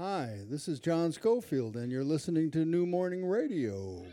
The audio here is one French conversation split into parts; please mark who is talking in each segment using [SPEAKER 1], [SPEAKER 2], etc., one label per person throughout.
[SPEAKER 1] Hi, this is John Schofield, and you're listening to New Morning Radio.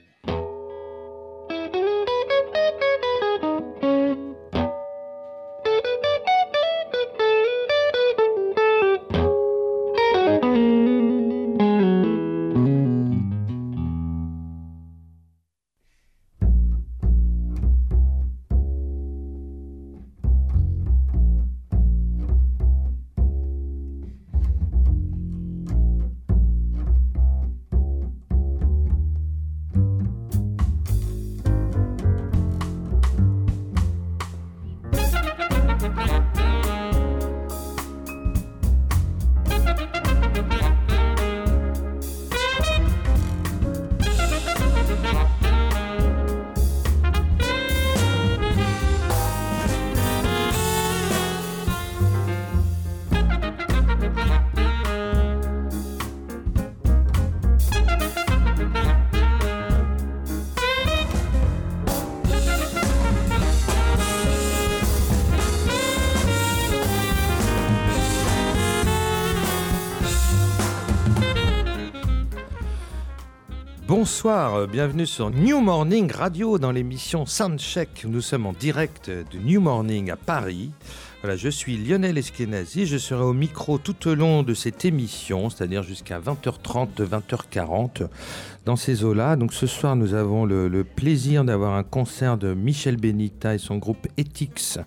[SPEAKER 2] Bonsoir, bienvenue sur New Morning Radio dans l'émission Soundcheck. Nous sommes en direct de New Morning à Paris. Voilà, je suis Lionel Eskenazi, je serai au micro tout au long de cette émission, c'est-à-dire jusqu'à 20h30, 20h40 dans ces eaux-là. Donc ce soir, nous avons le, plaisir d'avoir un concert de Michel Benita et son groupe Ethics.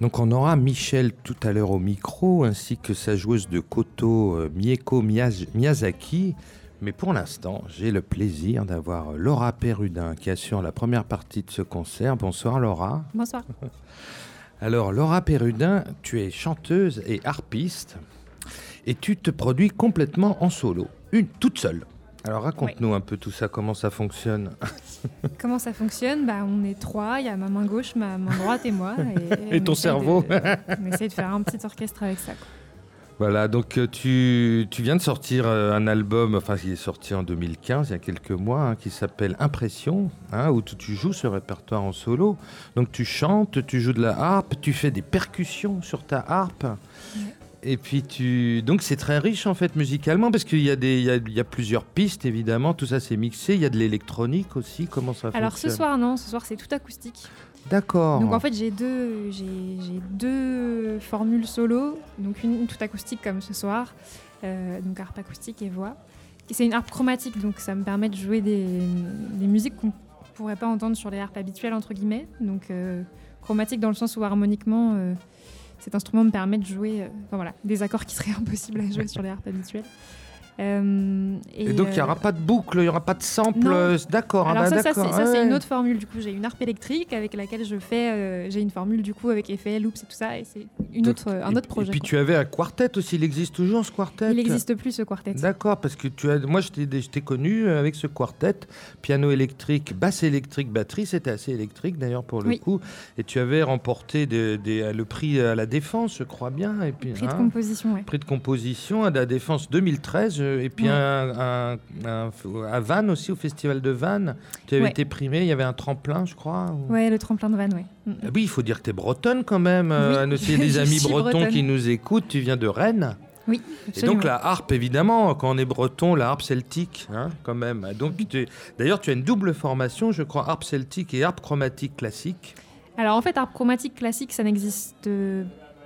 [SPEAKER 2] Donc on aura Michel tout à l'heure au micro, ainsi que sa joueuse de koto euh, Mieko Miyaz- Miyazaki. Mais pour l'instant, j'ai le plaisir d'avoir Laura Perrudin qui assure la première partie de ce concert. Bonsoir Laura.
[SPEAKER 3] Bonsoir.
[SPEAKER 2] Alors Laura Perrudin, tu es chanteuse et harpiste et tu te produis complètement en solo, une toute seule. Alors raconte-nous un peu tout ça, comment ça fonctionne?
[SPEAKER 3] Comment ça fonctionne? Bah, On est trois, il y a ma main gauche, ma main droite et moi. Et,
[SPEAKER 2] Et
[SPEAKER 3] on
[SPEAKER 2] ton cerveau.
[SPEAKER 3] de- On essaie de faire un petit orchestre avec ça. quoi.
[SPEAKER 2] Voilà, donc euh, tu, tu viens de sortir euh, un album, enfin qui est sorti en 2015, il y a quelques mois, hein, qui s'appelle Impression, hein, où tu joues ce répertoire en solo. Donc tu chantes, tu joues de la harpe, tu fais des percussions sur ta harpe. Et puis tu... Donc c'est très riche en fait musicalement, parce qu'il y, a des- il y, a, il y a plusieurs pistes évidemment, tout ça c'est mixé, il y a de l'électronique aussi, comment ça
[SPEAKER 3] Alors ce soir, non, ce soir c'est tout acoustique.
[SPEAKER 2] D'accord.
[SPEAKER 3] Donc en fait, j'ai deux, j'ai j'ai deux formules solo. Donc une, une tout acoustique comme ce soir, euh, donc harpe acoustique et voix. Et c'est une harpe chromatique, donc ça me permet de jouer des, des musiques qu'on pourrait pas entendre sur les harpes habituelles entre guillemets. Donc euh, chromatique dans le sens où harmoniquement, euh, cet instrument me permet de jouer, euh, des accords qui seraient impossibles à jouer sur les harpes habituelles. Euh,
[SPEAKER 2] Et donc il n'y
[SPEAKER 3] euh,
[SPEAKER 2] aura pas de boucle, il n'y aura pas de sample. euh, D'accord, ah
[SPEAKER 3] alors
[SPEAKER 2] bah,
[SPEAKER 3] ça, ça, c'est
[SPEAKER 2] ouais.
[SPEAKER 3] une autre formule. Du coup, j'ai une harpe électrique avec laquelle je fais. euh, j'ai une formule du coup avec effet, loops et tout ça, et c'est une autre, euh, un autre projet.
[SPEAKER 2] Et puis
[SPEAKER 3] quoi.
[SPEAKER 2] tu avais un quartet aussi, il existe toujours ce quartet?
[SPEAKER 3] Il n'existe plus ce quartet.
[SPEAKER 2] D'accord, parce que tu as, moi je t'ai connu avec ce quartet, piano électrique, basse électrique, batterie, c'était assez électrique d'ailleurs pour le
[SPEAKER 3] Oui.
[SPEAKER 2] coup, et tu avais remporté des- des- le prix à la défense, je crois bien, et puis
[SPEAKER 3] Prix de
[SPEAKER 2] hein,
[SPEAKER 3] composition, ouais.
[SPEAKER 2] prix de composition à la défense 2013, euh, et puis
[SPEAKER 3] Ouais.
[SPEAKER 2] un, un- un- à Vannes aussi, au festival de Vannes, tu avais
[SPEAKER 3] Ouais.
[SPEAKER 2] été primé, il y avait un tremplin, je crois. ou-
[SPEAKER 3] Ouais, le tremplin de vanne, ouais. Mm.
[SPEAKER 2] Ah oui, il faut dire que tu es bretonne quand même. euh,
[SPEAKER 3] Oui,
[SPEAKER 2] s'il y a des amis bretons
[SPEAKER 3] bretonne.
[SPEAKER 2] qui nous écoutent, tu viens de Rennes.
[SPEAKER 3] Oui,
[SPEAKER 2] Et
[SPEAKER 3] absolument.
[SPEAKER 2] donc la harpe, évidemment, quand on est breton, la harpe celtique, hein, quand même. Donc tu- d'ailleurs, tu as une double formation, je crois, harpe celtique et harpe chromatique classique.
[SPEAKER 3] Alors en fait, harpe chromatique classique, ça n'existe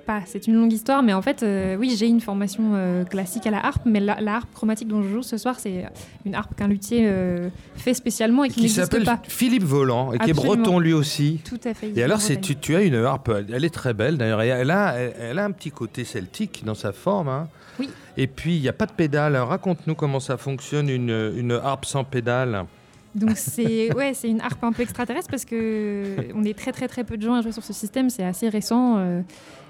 [SPEAKER 3] pas. C'est une longue histoire, mais en fait, euh, oui, j'ai une formation euh, classique à la harpe, mais la, la harpe chromatique dont je joue ce soir, c'est une harpe qu'un luthier euh, fait spécialement et qui
[SPEAKER 2] qui
[SPEAKER 3] n'existe
[SPEAKER 2] s'appelle
[SPEAKER 3] pas.
[SPEAKER 2] Philippe Volant et qui est breton lui aussi.
[SPEAKER 3] Tout à fait.
[SPEAKER 2] Et alors, c'est, tu, tu as une harpe, elle est très belle d'ailleurs, et elle a, elle, elle a un petit côté celtique dans sa forme. hein.
[SPEAKER 3] Oui.
[SPEAKER 2] Et puis, il n'y a pas de pédale. Raconte-nous comment ça fonctionne une, une harpe sans pédale.
[SPEAKER 3] Donc c'est ouais, c'est une harpe un peu extraterrestre parce que on est très très très peu de gens à jouer sur ce système, c'est assez récent euh,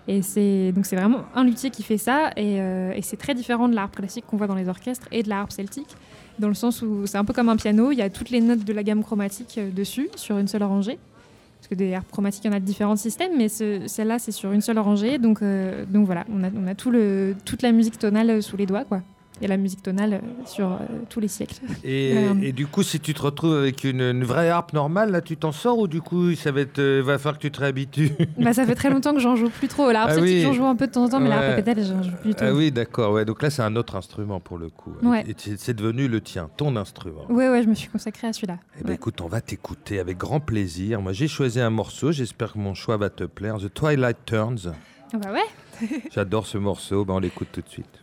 [SPEAKER 3] et c'est donc c'est vraiment un luthier qui fait ça et, euh, c'est très différent de la harpe classique qu'on voit dans les orchestres et de la celtique dans le sens où c'est un peu comme un piano, il y a toutes les notes de la gamme chromatique euh, dessus sur une seule rangée. Parce que des harpes chromatiques, il y en a de différents systèmes, mais ce- celle-là, c'est sur une seule rangée. Donc, euh, donc voilà, on a, on a tout le, toute la musique tonale sous les doigts. Quoi. Et la musique tonale sur euh, tous les siècles.
[SPEAKER 2] Et,
[SPEAKER 3] Euh.
[SPEAKER 2] et du coup, si tu te retrouves avec une, une vraie harpe normale, là, tu t'en sors ou du coup, ça va être, euh, va falloir que tu te réhabitues?
[SPEAKER 3] Bah, ça fait très longtemps que j'en joue plus trop. La harpe
[SPEAKER 2] Ah oui.
[SPEAKER 3] j'en joue un peu de temps en temps, mais la harpe à pédale, j'en joue plus du tout.
[SPEAKER 2] Ah oui, d'accord. Ouais. Donc là, c'est un autre instrument pour le coup.
[SPEAKER 3] Ouais.
[SPEAKER 2] Et c'est devenu le tien, ton instrument.
[SPEAKER 3] Ouais, ouais, je me suis consacrée à celui-là.
[SPEAKER 2] Eh
[SPEAKER 3] Ouais.
[SPEAKER 2] écoute, on va t'écouter avec grand plaisir. Moi, j'ai choisi un morceau. J'espère que mon choix va te plaire. The Twilight Turns.
[SPEAKER 3] Ah bah ouais.
[SPEAKER 2] J'adore ce morceau. Ben, on l'écoute tout de suite.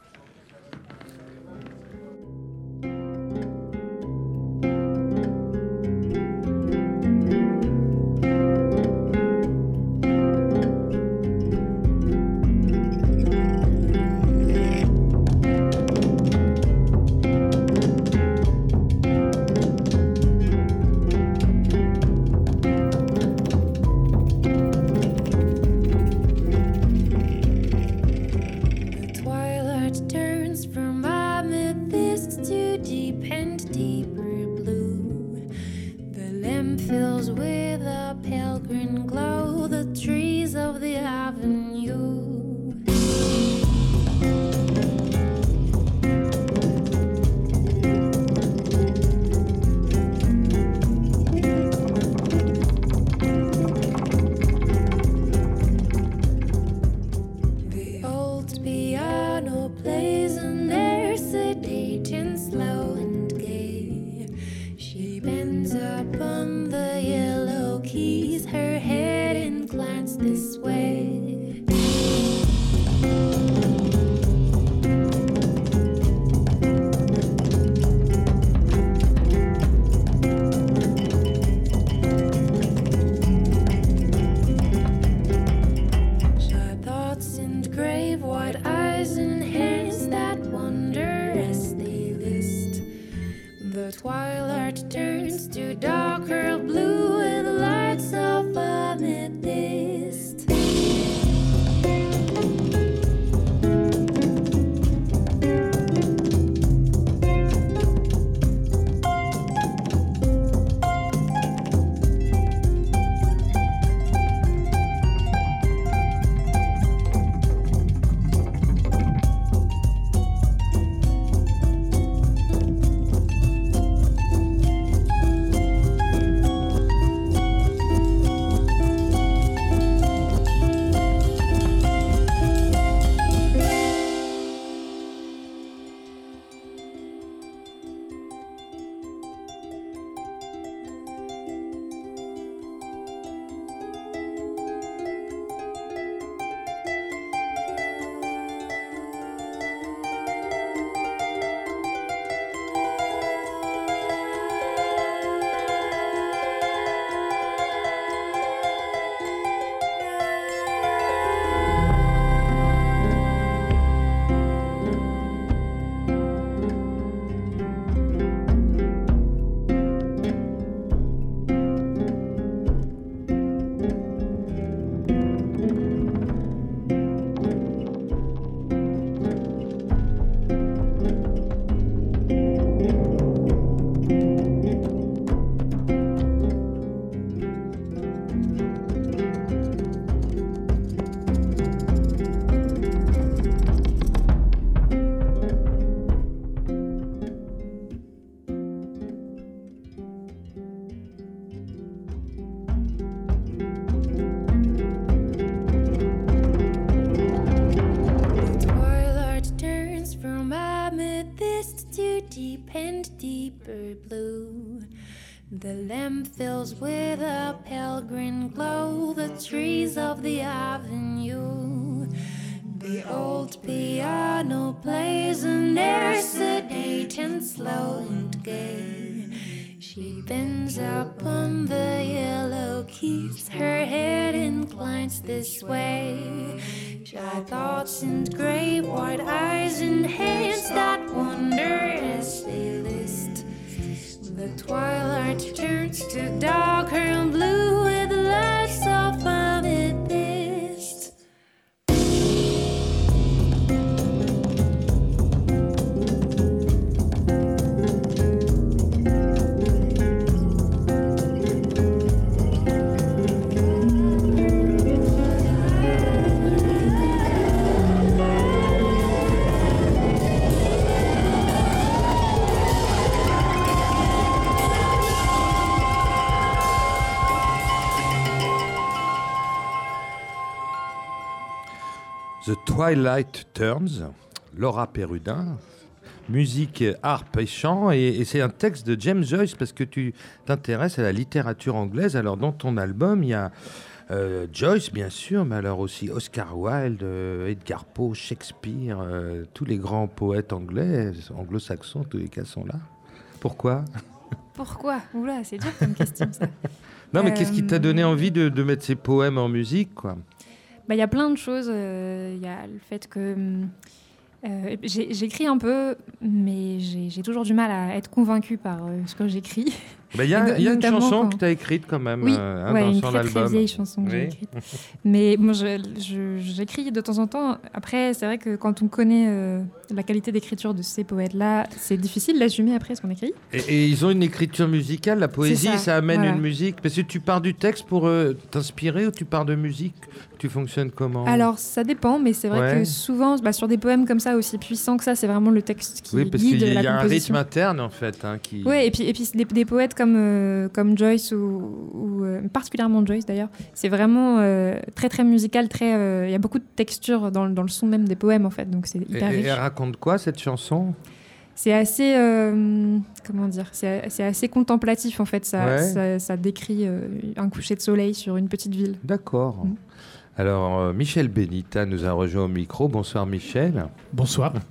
[SPEAKER 4] Fills with a pale green glow the trees of the avenue. The old piano plays an air sedate and slow and gay. She bends upon the yellow keys, her head inclines this way. Shy thoughts and grave twilight turns to darker and blue Twilight Turns,
[SPEAKER 2] Laura Perrudin, musique, harpe et chant. Et, et c'est un texte de James Joyce parce que tu t'intéresses à la littérature anglaise. Alors dans ton album, il y a euh, Joyce, bien sûr, mais alors aussi Oscar Wilde, euh, Edgar Poe, Shakespeare, euh, tous les grands poètes anglais, anglo-saxons, tous les cas sont là. Pourquoi?
[SPEAKER 3] Pourquoi? Oula, c'est dur comme question ça.
[SPEAKER 2] Non, mais qu'est-ce qui t'a donné envie de, de mettre ces poèmes en musique, quoi?
[SPEAKER 3] Bah, y a plein de choses. euh, Il y a le fait que euh, j'ai- j'écris un peu, mais j'ai toujours du mal à être convaincue par euh, ce que j'écris.
[SPEAKER 2] Bah, Il y, a y une chanson
[SPEAKER 3] quand-
[SPEAKER 2] que tu as écrite quand même
[SPEAKER 3] Oui,
[SPEAKER 2] euh, hein,
[SPEAKER 3] ouais,
[SPEAKER 2] dans
[SPEAKER 3] une très très vieille chanson que j'ai
[SPEAKER 2] Oui.
[SPEAKER 3] écrite. Mais je- j'écris de temps en temps. Après, c'est vrai que quand on connaît euh, la qualité d'écriture de ces poètes-là, c'est difficile d'assumer après ce qu'on écrit.
[SPEAKER 2] Et, et ils ont une écriture musicale, la poésie, ça,
[SPEAKER 3] ça,
[SPEAKER 2] amène
[SPEAKER 3] voilà.
[SPEAKER 2] une musique. Parce que tu pars du texte pour euh, t'inspirer ou tu pars de musique Tu fonctionnes comment?
[SPEAKER 3] Alors, ça dépend, mais c'est vrai
[SPEAKER 2] Ouais.
[SPEAKER 3] que souvent, bah, sur des poèmes comme ça, aussi puissants que ça, c'est vraiment le texte qui
[SPEAKER 2] Oui, parce
[SPEAKER 3] guide
[SPEAKER 2] qu'il y a,
[SPEAKER 3] la
[SPEAKER 2] il y a un rythme interne en fait. hein, qui...
[SPEAKER 3] Ouais, et puis, et puis des, des poètes comme, euh, comme Joyce ou, ou, euh, particulièrement Joyce d'ailleurs, c'est vraiment euh, très très musical, très. Il y a beaucoup de texture dans, le- dans le son même des poèmes en fait, donc c'est hyper
[SPEAKER 2] et
[SPEAKER 3] riche.
[SPEAKER 2] elle raconte quoi cette chanson?
[SPEAKER 3] C'est assez, comment dire, c'est assez contemplatif en fait. Ça,
[SPEAKER 2] Ouais.
[SPEAKER 3] ça, ça décrit un coucher de soleil sur une petite ville.
[SPEAKER 2] D'accord.
[SPEAKER 3] Mm.
[SPEAKER 2] Alors, euh, Michel Benita nous a rejoint au micro. Bonsoir Michel.
[SPEAKER 5] Bonsoir.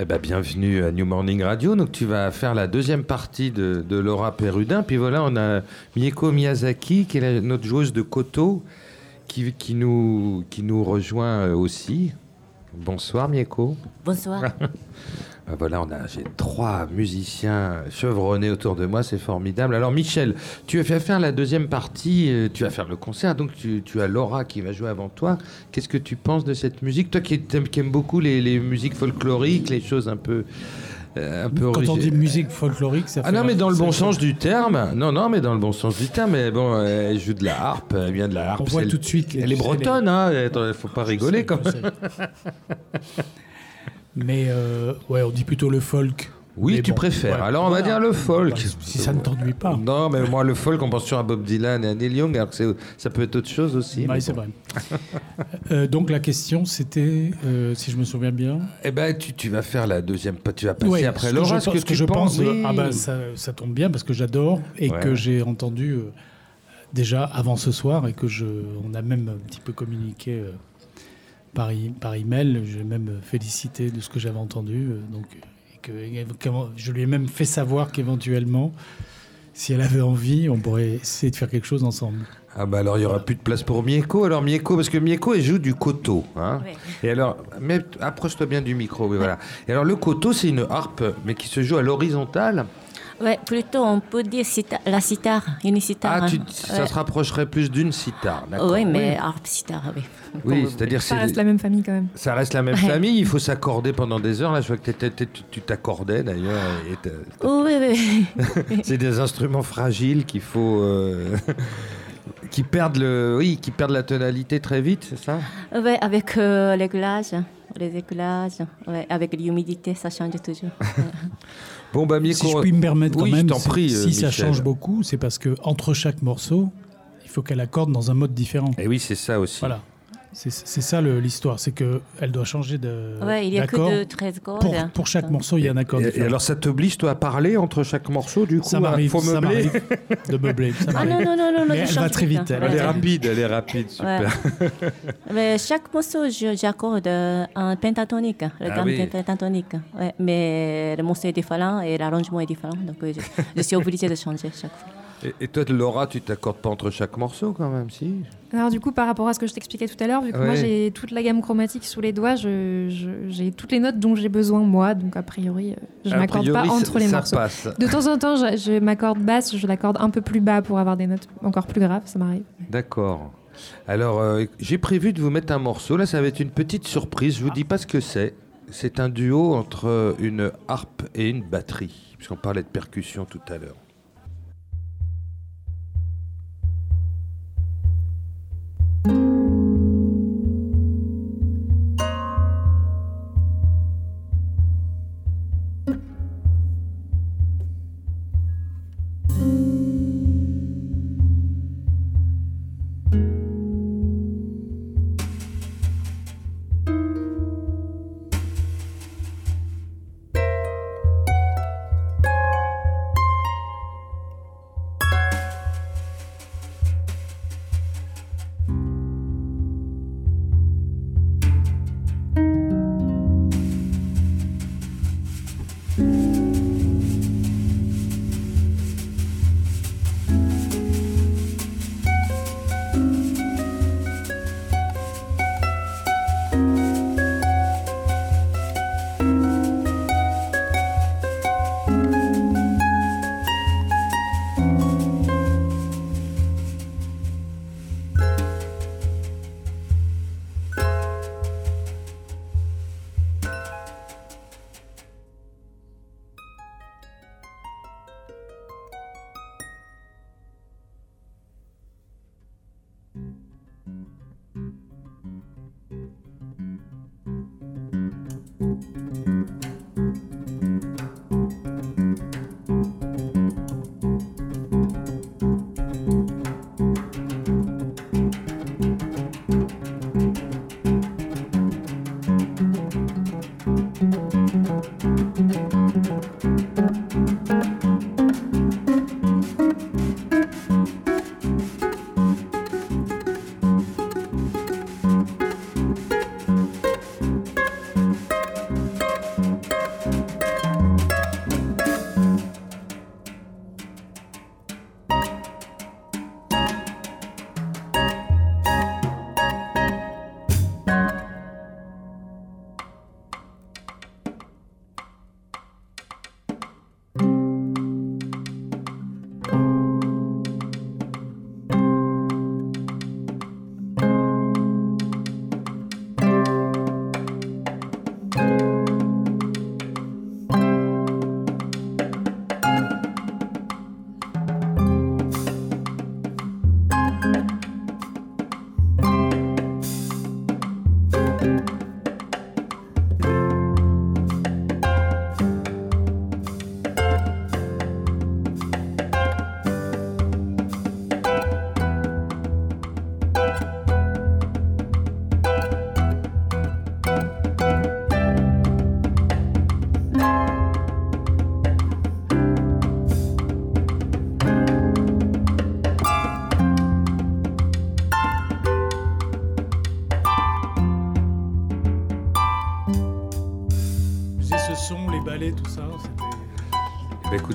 [SPEAKER 2] Eh ben, bienvenue à New Morning Radio. Donc, tu vas faire la deuxième partie de, de Laura Perrudin. Puis voilà, on a Mieko Miyazaki, qui est la- notre joueuse de koto, qui, qui, nous, qui nous rejoint euh, aussi. Bonsoir Mieko.
[SPEAKER 6] Bonsoir.
[SPEAKER 2] Ben voilà, on a, j'ai trois musiciens chevronnés autour de moi, c'est formidable. Alors Michel, tu vas faire faire la deuxième partie, euh, tu vas faire le concert, donc tu, tu as Laura qui va jouer avant toi. Qu'est-ce que tu penses de cette musique? Toi qui, aimes- qui aimes beaucoup les, les musiques folkloriques, les choses un peu... euh, un peu
[SPEAKER 5] Quand on dit musique folklorique, ça
[SPEAKER 2] Ah
[SPEAKER 5] fait
[SPEAKER 2] non, mais dans le bon sens du terme. Non, non, mais dans le bon sens du terme. Mais bon, euh, elle joue de la harpe, elle vient de la harpe.
[SPEAKER 5] On voit
[SPEAKER 2] elle-
[SPEAKER 5] tout de suite. les-
[SPEAKER 2] Elle est
[SPEAKER 5] les-
[SPEAKER 2] bretonne, hein. Attends, faut pas rigoler quand même.
[SPEAKER 5] Mais euh, ouais, on dit plutôt le folk.
[SPEAKER 2] Oui,
[SPEAKER 5] Mais
[SPEAKER 2] tu
[SPEAKER 5] bon,
[SPEAKER 2] préfères.
[SPEAKER 5] ouais.
[SPEAKER 2] Alors on va dire le folk.
[SPEAKER 5] Bah, si ça ne t'ennuie pas.
[SPEAKER 2] Non, mais moi, le folk, on pense sur à Bob Dylan et à Neil Young, alors que ça peut être autre chose aussi. Mais
[SPEAKER 5] c'est
[SPEAKER 2] bon.
[SPEAKER 5] vrai. Euh, donc la question, c'était, euh, si je me souviens bien.
[SPEAKER 2] Eh ben, tu, tu vas faire la deuxième. Tu vas passer
[SPEAKER 5] Ouais,
[SPEAKER 2] après
[SPEAKER 5] ce que
[SPEAKER 2] Laura.
[SPEAKER 5] je,
[SPEAKER 2] ce que tu
[SPEAKER 5] je pense.
[SPEAKER 2] oui.
[SPEAKER 5] Ah bah ça, ça tombe bien parce que j'adore et
[SPEAKER 2] Ouais.
[SPEAKER 5] que j'ai entendu euh, déjà avant ce soir et que je, on a même un petit peu communiqué euh, par, par email. J'ai même félicité de ce que j'avais entendu. euh, donc, que, et que- je lui ai même fait savoir qu'éventuellement, si elle avait envie, on pourrait essayer de faire quelque chose ensemble.
[SPEAKER 2] Ah bah alors il y aura plus de place pour Mieko. Alors Mieko, parce que Mieko elle joue du koto, hein.
[SPEAKER 6] Ouais.
[SPEAKER 2] Et alors, approche-toi bien du micro, oui, voilà. Et alors le koto, c'est une harpe, mais qui se joue à l'horizontale.
[SPEAKER 6] Ouais, plutôt on peut dire la sitar, une sitar.
[SPEAKER 2] Ah, tu, ça
[SPEAKER 6] Ouais.
[SPEAKER 2] se rapprocherait plus d'une sitar, d'accord.
[SPEAKER 6] Oui, mais harpe sitar, oui.
[SPEAKER 2] Oui, c'est-à-dire
[SPEAKER 3] Ça reste la même famille quand même.
[SPEAKER 2] Ça reste la même
[SPEAKER 6] Ouais.
[SPEAKER 2] famille, il faut s'accorder pendant des heures. Là, je vois que tu t'accordais d'ailleurs.
[SPEAKER 6] Oh, oui, oui.
[SPEAKER 2] C'est des instruments fragiles qu'il faut. euh, qui, perdent le, oui, qui perdent la tonalité très vite, c'est ça?
[SPEAKER 6] Ouais, avec euh, les éclairages, ouais, avec l'humidité, ça change toujours.
[SPEAKER 2] Bon, bah, Mieko.
[SPEAKER 5] Si je puis me permettre quand
[SPEAKER 2] Oui,
[SPEAKER 5] même,
[SPEAKER 2] prie,
[SPEAKER 5] si, ça change beaucoup, c'est parce que entre chaque morceau, il faut qu'elle accorde dans un mode différent.
[SPEAKER 2] Et oui, c'est ça aussi.
[SPEAKER 5] Voilà. C'est ça l'histoire, c'est que elle doit changer de
[SPEAKER 6] Ouais, il n'y a que de 13 cordes.
[SPEAKER 5] Pour, pour chaque morceau, il y a un accord
[SPEAKER 2] Et, et alors, ça t'oblige, toi, à parler entre chaque morceau, du coup
[SPEAKER 5] ça
[SPEAKER 2] hein
[SPEAKER 5] m'arrive,
[SPEAKER 2] Faut
[SPEAKER 5] ça
[SPEAKER 2] meubler
[SPEAKER 5] m'arrive de meubler. ça
[SPEAKER 6] Ah non, non, non, non,
[SPEAKER 5] Mais
[SPEAKER 6] je
[SPEAKER 5] elle va très
[SPEAKER 6] vite, hein.
[SPEAKER 5] elle
[SPEAKER 2] Elle est
[SPEAKER 6] Ouais.
[SPEAKER 2] rapide, elle est rapide, super.
[SPEAKER 6] Mais chaque morceau, j'accorde un pentatonique, le
[SPEAKER 2] Ah
[SPEAKER 6] gamme
[SPEAKER 2] oui.
[SPEAKER 6] pentatonique. Ouais, mais le morceau est différent et l'arrangement est différent, donc euh, je, je suis obligée de changer chaque fois.
[SPEAKER 2] Et, et toi, Laura, tu t'accordes pas entre chaque morceau quand même, si?
[SPEAKER 3] Alors du coup, par rapport à ce que je t'expliquais tout à l'heure, vu que moi j'ai toute la gamme chromatique sous les doigts, j'ai toutes les notes dont j'ai besoin moi, donc a priori, euh, je
[SPEAKER 2] A
[SPEAKER 3] m'accorde pas entre les
[SPEAKER 2] ça
[SPEAKER 3] morceaux.
[SPEAKER 2] passe.
[SPEAKER 3] De temps en temps, je, je m'accorde basse, je l'accorde un peu plus bas pour avoir des notes encore plus graves, ça m'arrive.
[SPEAKER 2] D'accord. Alors, euh, j'ai prévu de vous mettre un morceau. Là, ça va être une petite surprise. Je vous dis pas ce que c'est. C'est un duo entre une harpe et une batterie, puisqu'on parlait de percussion tout à l'heure.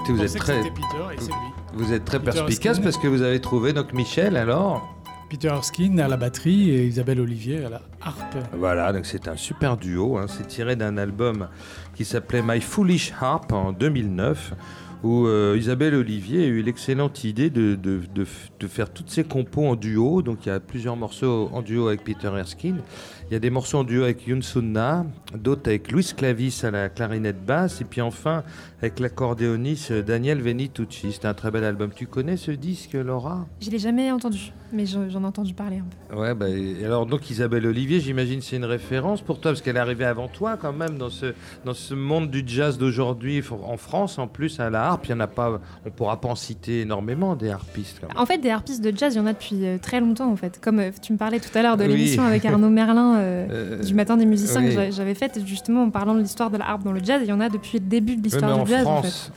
[SPEAKER 2] Écoutez, vous êtes très, vous êtes très perspicace parce que vous avez trouvé donc Michel alors.
[SPEAKER 5] Peter Erskine à la batterie et Isabelle Olivier à la harpe.
[SPEAKER 2] Voilà, donc c'est un super duo. Hein. C'est tiré d'un album qui s'appelait My Foolish Harp en 2009 où euh, Isabelle Olivier a eu l'excellente idée de, de, de, faire toutes ses compos en duo. Donc il y a plusieurs morceaux en duo avec Peter Erskine. Il y a des morceaux en duo avec Yun Sunna, d'autres avec Luis Clavis à la clarinette basse, et puis enfin avec l'accordéoniste Daniel Venitucci. C'est un très bel album. Tu connais ce disque, Laura?
[SPEAKER 3] Je l'ai jamais entendu, mais j'en ai entendu parler un peu.
[SPEAKER 2] Ouais, bah, alors donc Isabelle Olivier, j'imagine c'est une référence pour toi, parce qu'elle est arrivée avant toi quand même dans ce, dans ce monde du jazz d'aujourd'hui, en France en plus, à la harpe. Il y en a pas, on pourra pas en citer énormément des harpistes.
[SPEAKER 3] En fait, des harpistes de jazz, il y en a depuis euh, très longtemps en fait. Comme euh, tu me parlais tout à l'heure de l'émission avec Arnaud Merlin. Euh, du matin des musiciens que j'avais fait justement en parlant de l'histoire de la harpe dans le jazz. Il y en a depuis le début de l'histoire du jazz. En, fait.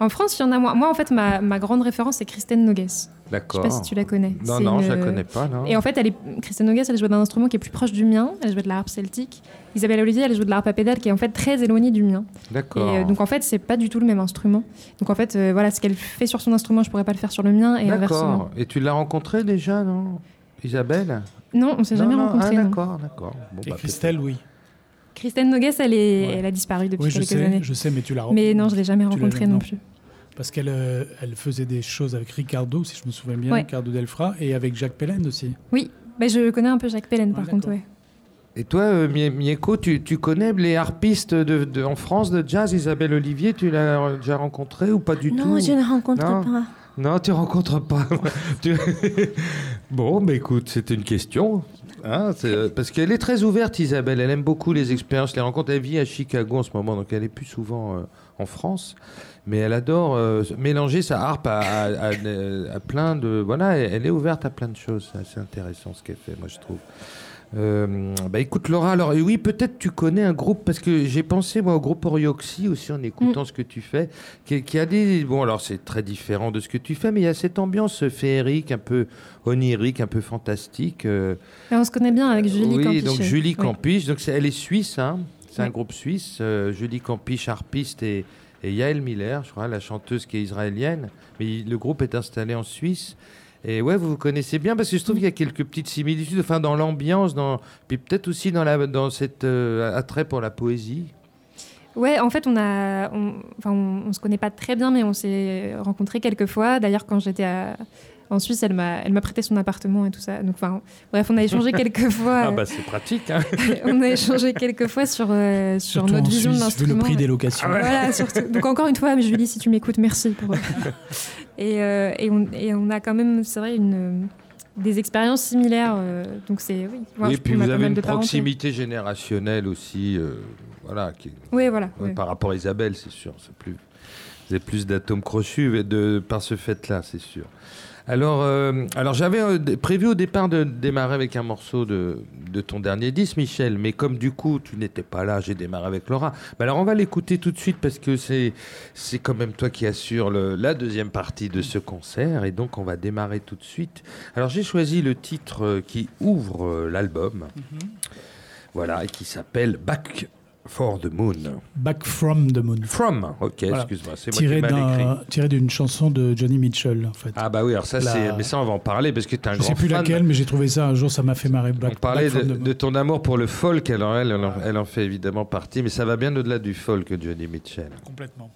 [SPEAKER 3] en France, il y en a moins. Moi, en fait, ma, ma grande référence, c'est Christine Nogues.
[SPEAKER 2] D'accord.
[SPEAKER 3] Je sais pas si tu la connais.
[SPEAKER 2] Non, non, je la connais pas.
[SPEAKER 3] Et en fait, elle est... Christine Nogues, elle joue d'un instrument qui est plus proche du mien. Elle joue de la harpe celtique. Isabelle Olivier, elle joue de la harpe à pédale qui est en fait très éloignée du mien.
[SPEAKER 2] D'accord.
[SPEAKER 3] Et donc en fait, c'est pas du tout le même instrument. Donc en fait, euh, voilà, ce qu'elle fait sur son instrument, je pourrais pas le faire sur le mien et inversement. D'accord.
[SPEAKER 2] Et tu l'as rencontrée déjà, non? Isabelle?
[SPEAKER 3] Non, on s'est jamais rencontrés.
[SPEAKER 2] Ah, d'accord, d'accord.
[SPEAKER 5] et bah, Christelle, oui.
[SPEAKER 3] Christelle Nogues, elle, est, elle a disparu depuis quelques
[SPEAKER 5] sais,
[SPEAKER 3] années.
[SPEAKER 5] Je sais, mais tu l'as rencontrée.
[SPEAKER 3] Mais non, je l'ai jamais rencontrée non. plus.
[SPEAKER 5] Parce qu'elle euh, elle faisait des choses avec Ricardo, si je me souviens bien, Ricardo Delfra, et avec Jacques Pellen aussi.
[SPEAKER 3] Oui, bah, je connais un peu Jacques Pellen, par contre, ouais.
[SPEAKER 2] Et toi, euh, Mieko, tu, tu, connais les harpistes de, de, en France de jazz? Isabelle Olivier, tu l'as déjà rencontrée ou pas du
[SPEAKER 6] non,
[SPEAKER 2] tout?
[SPEAKER 6] Non, je ne rencontre
[SPEAKER 2] non.
[SPEAKER 6] pas.
[SPEAKER 2] Non, tu rencontres pas. bon, bah écoute, c'était une question. Hein, parce qu'elle est très ouverte, Isabelle. Elle aime beaucoup les expériences, les rencontres. Elle vit à Chicago en ce moment, donc elle est plus souvent euh, en France. Mais elle adore euh, mélanger sa harpe à, à, plein de. Voilà, elle est ouverte à plein de choses. C'est intéressant ce qu'elle fait, moi, je trouve. Euh, bah écoute Laura, alors oui peut-être tu connais un groupe parce que j'ai pensé moi au groupe Orioxy aussi en écoutant mm. ce que tu fais, qui, qui, a des bon alors c'est très différent de ce que tu fais, mais il y a cette ambiance féerique, un peu onirique, un peu fantastique. Euh...
[SPEAKER 3] Et on se connaît bien avec Julie
[SPEAKER 2] oui,
[SPEAKER 3] Campiche.
[SPEAKER 2] donc Julie Campiche, donc elle est suisse, hein, C'est un groupe suisse. Euh, Julie Campiche, harpiste, et, et Yael Miller, je crois, la chanteuse qui est israélienne. Mais il- le groupe est installé en Suisse. Et ouais, vous vous connaissez bien parce que je trouve qu'il y a quelques petites similitudes, enfin dans l'ambiance, dans puis peut-être aussi dans la dans cette euh, attrait pour la poésie.
[SPEAKER 3] Ouais, en fait, on a, enfin, on, on se connaît pas très bien, mais on s'est rencontrés quelques fois. D'ailleurs, quand j'étais à- en Suisse, elle m'a, elle m'a prêté son appartement et tout ça. Donc, enfin, bref, on a échangé quelques fois.
[SPEAKER 2] Ah bah c'est pratique. Hein.
[SPEAKER 3] on a échangé quelques fois sur euh, sur notre
[SPEAKER 5] en
[SPEAKER 3] vision de
[SPEAKER 5] Suisse, vu le
[SPEAKER 3] l'instrument.
[SPEAKER 5] prix des locations.
[SPEAKER 2] Ah ouais.
[SPEAKER 3] Voilà, surtout. Donc encore une fois, Julie, si tu m'écoutes, merci pour. et, euh, et, on, et on a quand même, c'est vrai, une des expériences similaires. euh, donc c'est oui.
[SPEAKER 2] Oui,
[SPEAKER 3] je-
[SPEAKER 2] puis vous avez une
[SPEAKER 3] de
[SPEAKER 2] proximité générationnelle aussi, euh, voilà, qui,
[SPEAKER 3] Oui, voilà.
[SPEAKER 2] ouais,
[SPEAKER 3] ouais.
[SPEAKER 2] par rapport à Isabelle, c'est sûr. C'est plus, vous avez plus d'atomes crochus de, par ce fait-là, c'est sûr. Alors, euh, alors j'avais euh, prévu au départ de démarrer avec un morceau de, de ton dernier disque, Michel, mais comme du coup tu n'étais pas là, j'ai démarré avec Laura. Bah alors on va l'écouter tout de suite parce que c'est c'est quand même toi qui assure le- la deuxième partie de ce concert et donc on va démarrer tout de suite. Alors j'ai choisi le titre euh, qui ouvre l'album, voilà, et qui s'appelle Back for the Moon.
[SPEAKER 5] Back from the Moon.
[SPEAKER 2] From, ok,
[SPEAKER 5] Voilà.
[SPEAKER 2] excuse-moi, c'est moi qui mal écrit.
[SPEAKER 5] tiré d'une chanson de Johnny Mitchell, en fait.
[SPEAKER 2] Ah bah oui, alors ça
[SPEAKER 5] La-
[SPEAKER 2] c'est, mais ça on va en parler parce que tu un
[SPEAKER 5] je
[SPEAKER 2] grand
[SPEAKER 5] sais plus
[SPEAKER 2] fan.
[SPEAKER 5] laquelle, mais j'ai trouvé ça un jour, ça m'a fait marrer. Back,
[SPEAKER 2] On parlait
[SPEAKER 5] Back
[SPEAKER 2] de, ton amour pour le folk, alors elle, elle en fait évidemment partie, mais ça va bien au-delà du folk, Johnny Mitchell.
[SPEAKER 5] Complètement.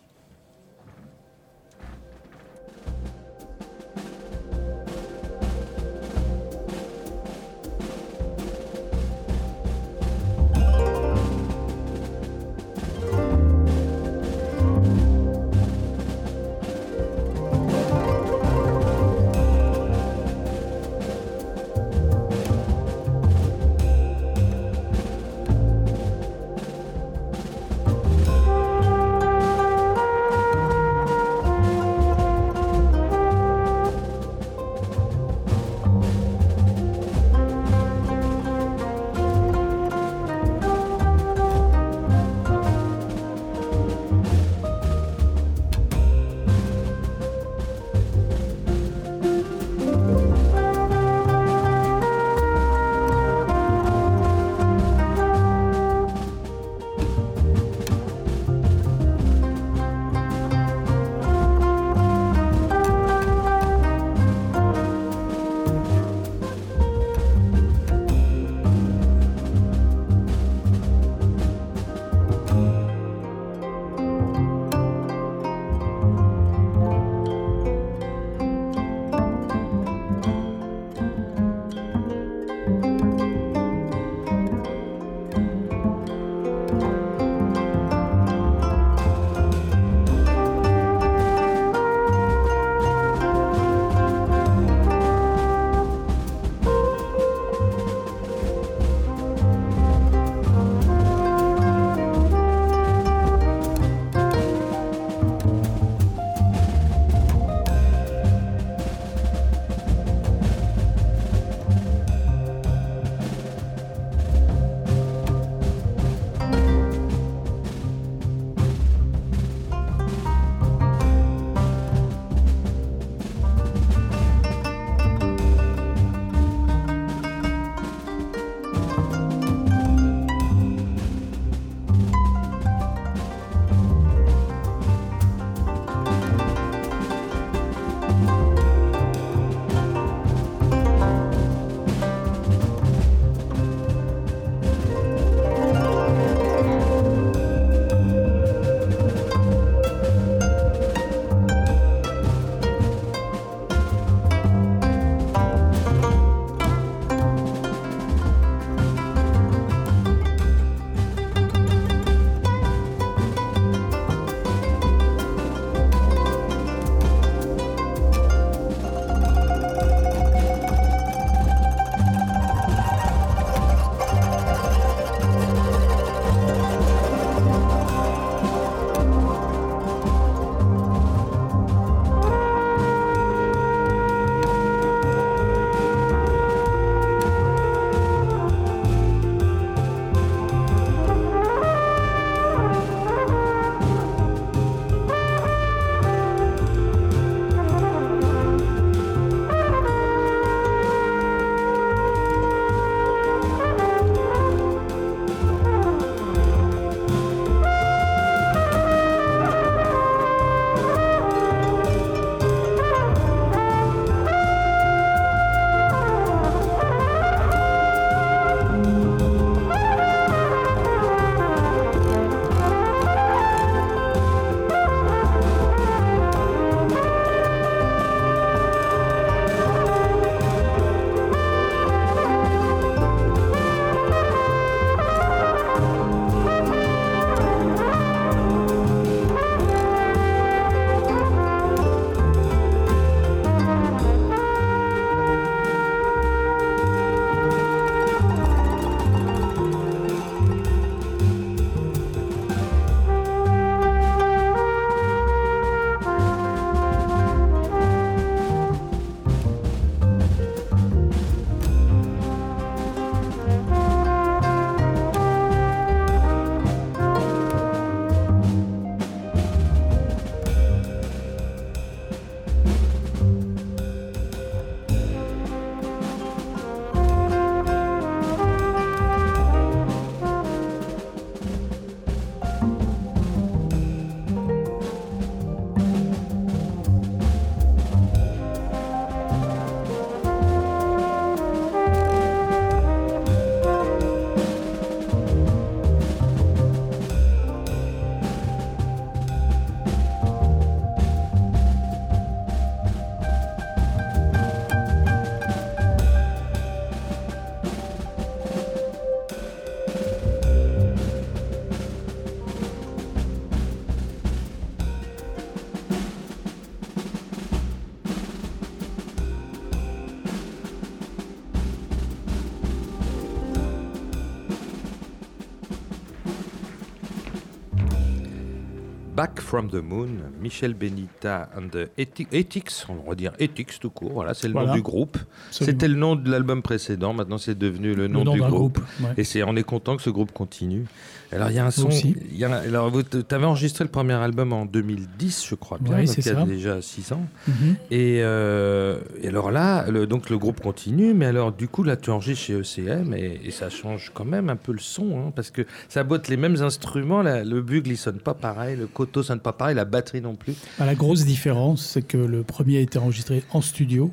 [SPEAKER 2] From the Moon, Michel Benita and the Ethi- Ethics, on va dire Ethics tout court, voilà, c'est le nom du groupe. C'était le nom de l'album précédent, maintenant c'est devenu le
[SPEAKER 7] le
[SPEAKER 2] nom, du groupe.
[SPEAKER 7] groupe. ouais.
[SPEAKER 2] Et c'est, on est content que ce groupe continue. Alors il y a un son. Y a, alors vous avais enregistré le premier album en 2010, je crois bien,
[SPEAKER 7] Ouais,
[SPEAKER 2] donc il y a
[SPEAKER 7] ça.
[SPEAKER 2] déjà 6 ans.
[SPEAKER 7] Mhm.
[SPEAKER 2] Et, euh, et alors là, le, donc le groupe continue, mais alors du coup là tu enregistres chez ECM et, et ça change quand même un peu le son, hein, parce que ça botte les mêmes instruments, le bugle il sonne pas pareil, le koto sonne pas pareil, la batterie non plus.
[SPEAKER 7] Bah, la grosse différence, c'est que le premier a été enregistré en studio,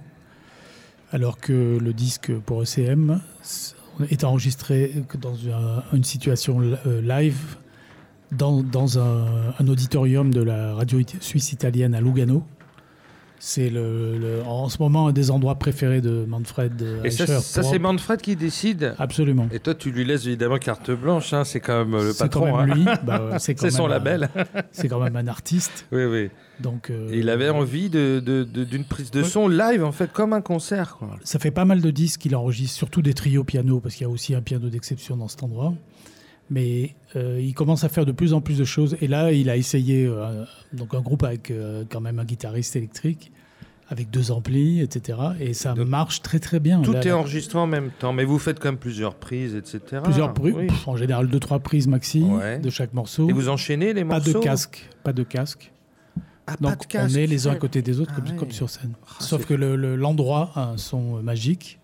[SPEAKER 7] alors que le disque pour ECM est enregistré dans un- une situation euh, live dans, un, auditorium de la radio suisse italienne à Lugano. C'est le, le- en ce moment un des endroits préférés de Manfred
[SPEAKER 2] Et ça,
[SPEAKER 7] Eicher
[SPEAKER 2] ça
[SPEAKER 7] pour-
[SPEAKER 2] c'est Manfred qui décide.
[SPEAKER 7] Absolument.
[SPEAKER 2] Et toi tu lui laisses évidemment carte blanche, hein, c'est quand même le
[SPEAKER 7] C'est quand
[SPEAKER 2] patron.
[SPEAKER 7] même
[SPEAKER 2] hein.
[SPEAKER 7] lui. Bah, c'est
[SPEAKER 2] C'est son label.
[SPEAKER 7] C'est quand même un artiste.
[SPEAKER 2] oui, oui.
[SPEAKER 7] Donc, euh,
[SPEAKER 2] il avait envie de- de- de- d'une prise de son live en fait, comme un concert. Quoi.
[SPEAKER 7] Ça fait pas mal de disques qu'il enregistre, surtout des trios piano, parce qu'il y a aussi un piano d'exception dans cet endroit. Mais euh, il commence à faire de plus en plus de choses. Et là, il a essayé euh, donc un groupe avec euh, quand même un guitariste électrique, avec deux amplis, etc. Et ça
[SPEAKER 2] Donc,
[SPEAKER 7] marche très très bien.
[SPEAKER 2] Tout
[SPEAKER 7] Là,
[SPEAKER 2] est enregistré en même temps, mais vous faites quand même plusieurs prises, etc.
[SPEAKER 7] Plusieurs prises,
[SPEAKER 2] Oui.
[SPEAKER 7] en général deux trois prises maxi
[SPEAKER 2] Ouais.
[SPEAKER 7] de chaque morceau.
[SPEAKER 2] Et vous enchaînez les
[SPEAKER 7] pas
[SPEAKER 2] morceaux
[SPEAKER 7] de casque, pas de casque.
[SPEAKER 2] Ah, pas
[SPEAKER 7] Donc
[SPEAKER 2] de casque.
[SPEAKER 7] on est les uns à côté des autres
[SPEAKER 2] Ah
[SPEAKER 7] comme,
[SPEAKER 2] ouais.
[SPEAKER 7] comme sur scène.
[SPEAKER 2] Ah,
[SPEAKER 7] Sauf que le- le- l'endroit a un son magique.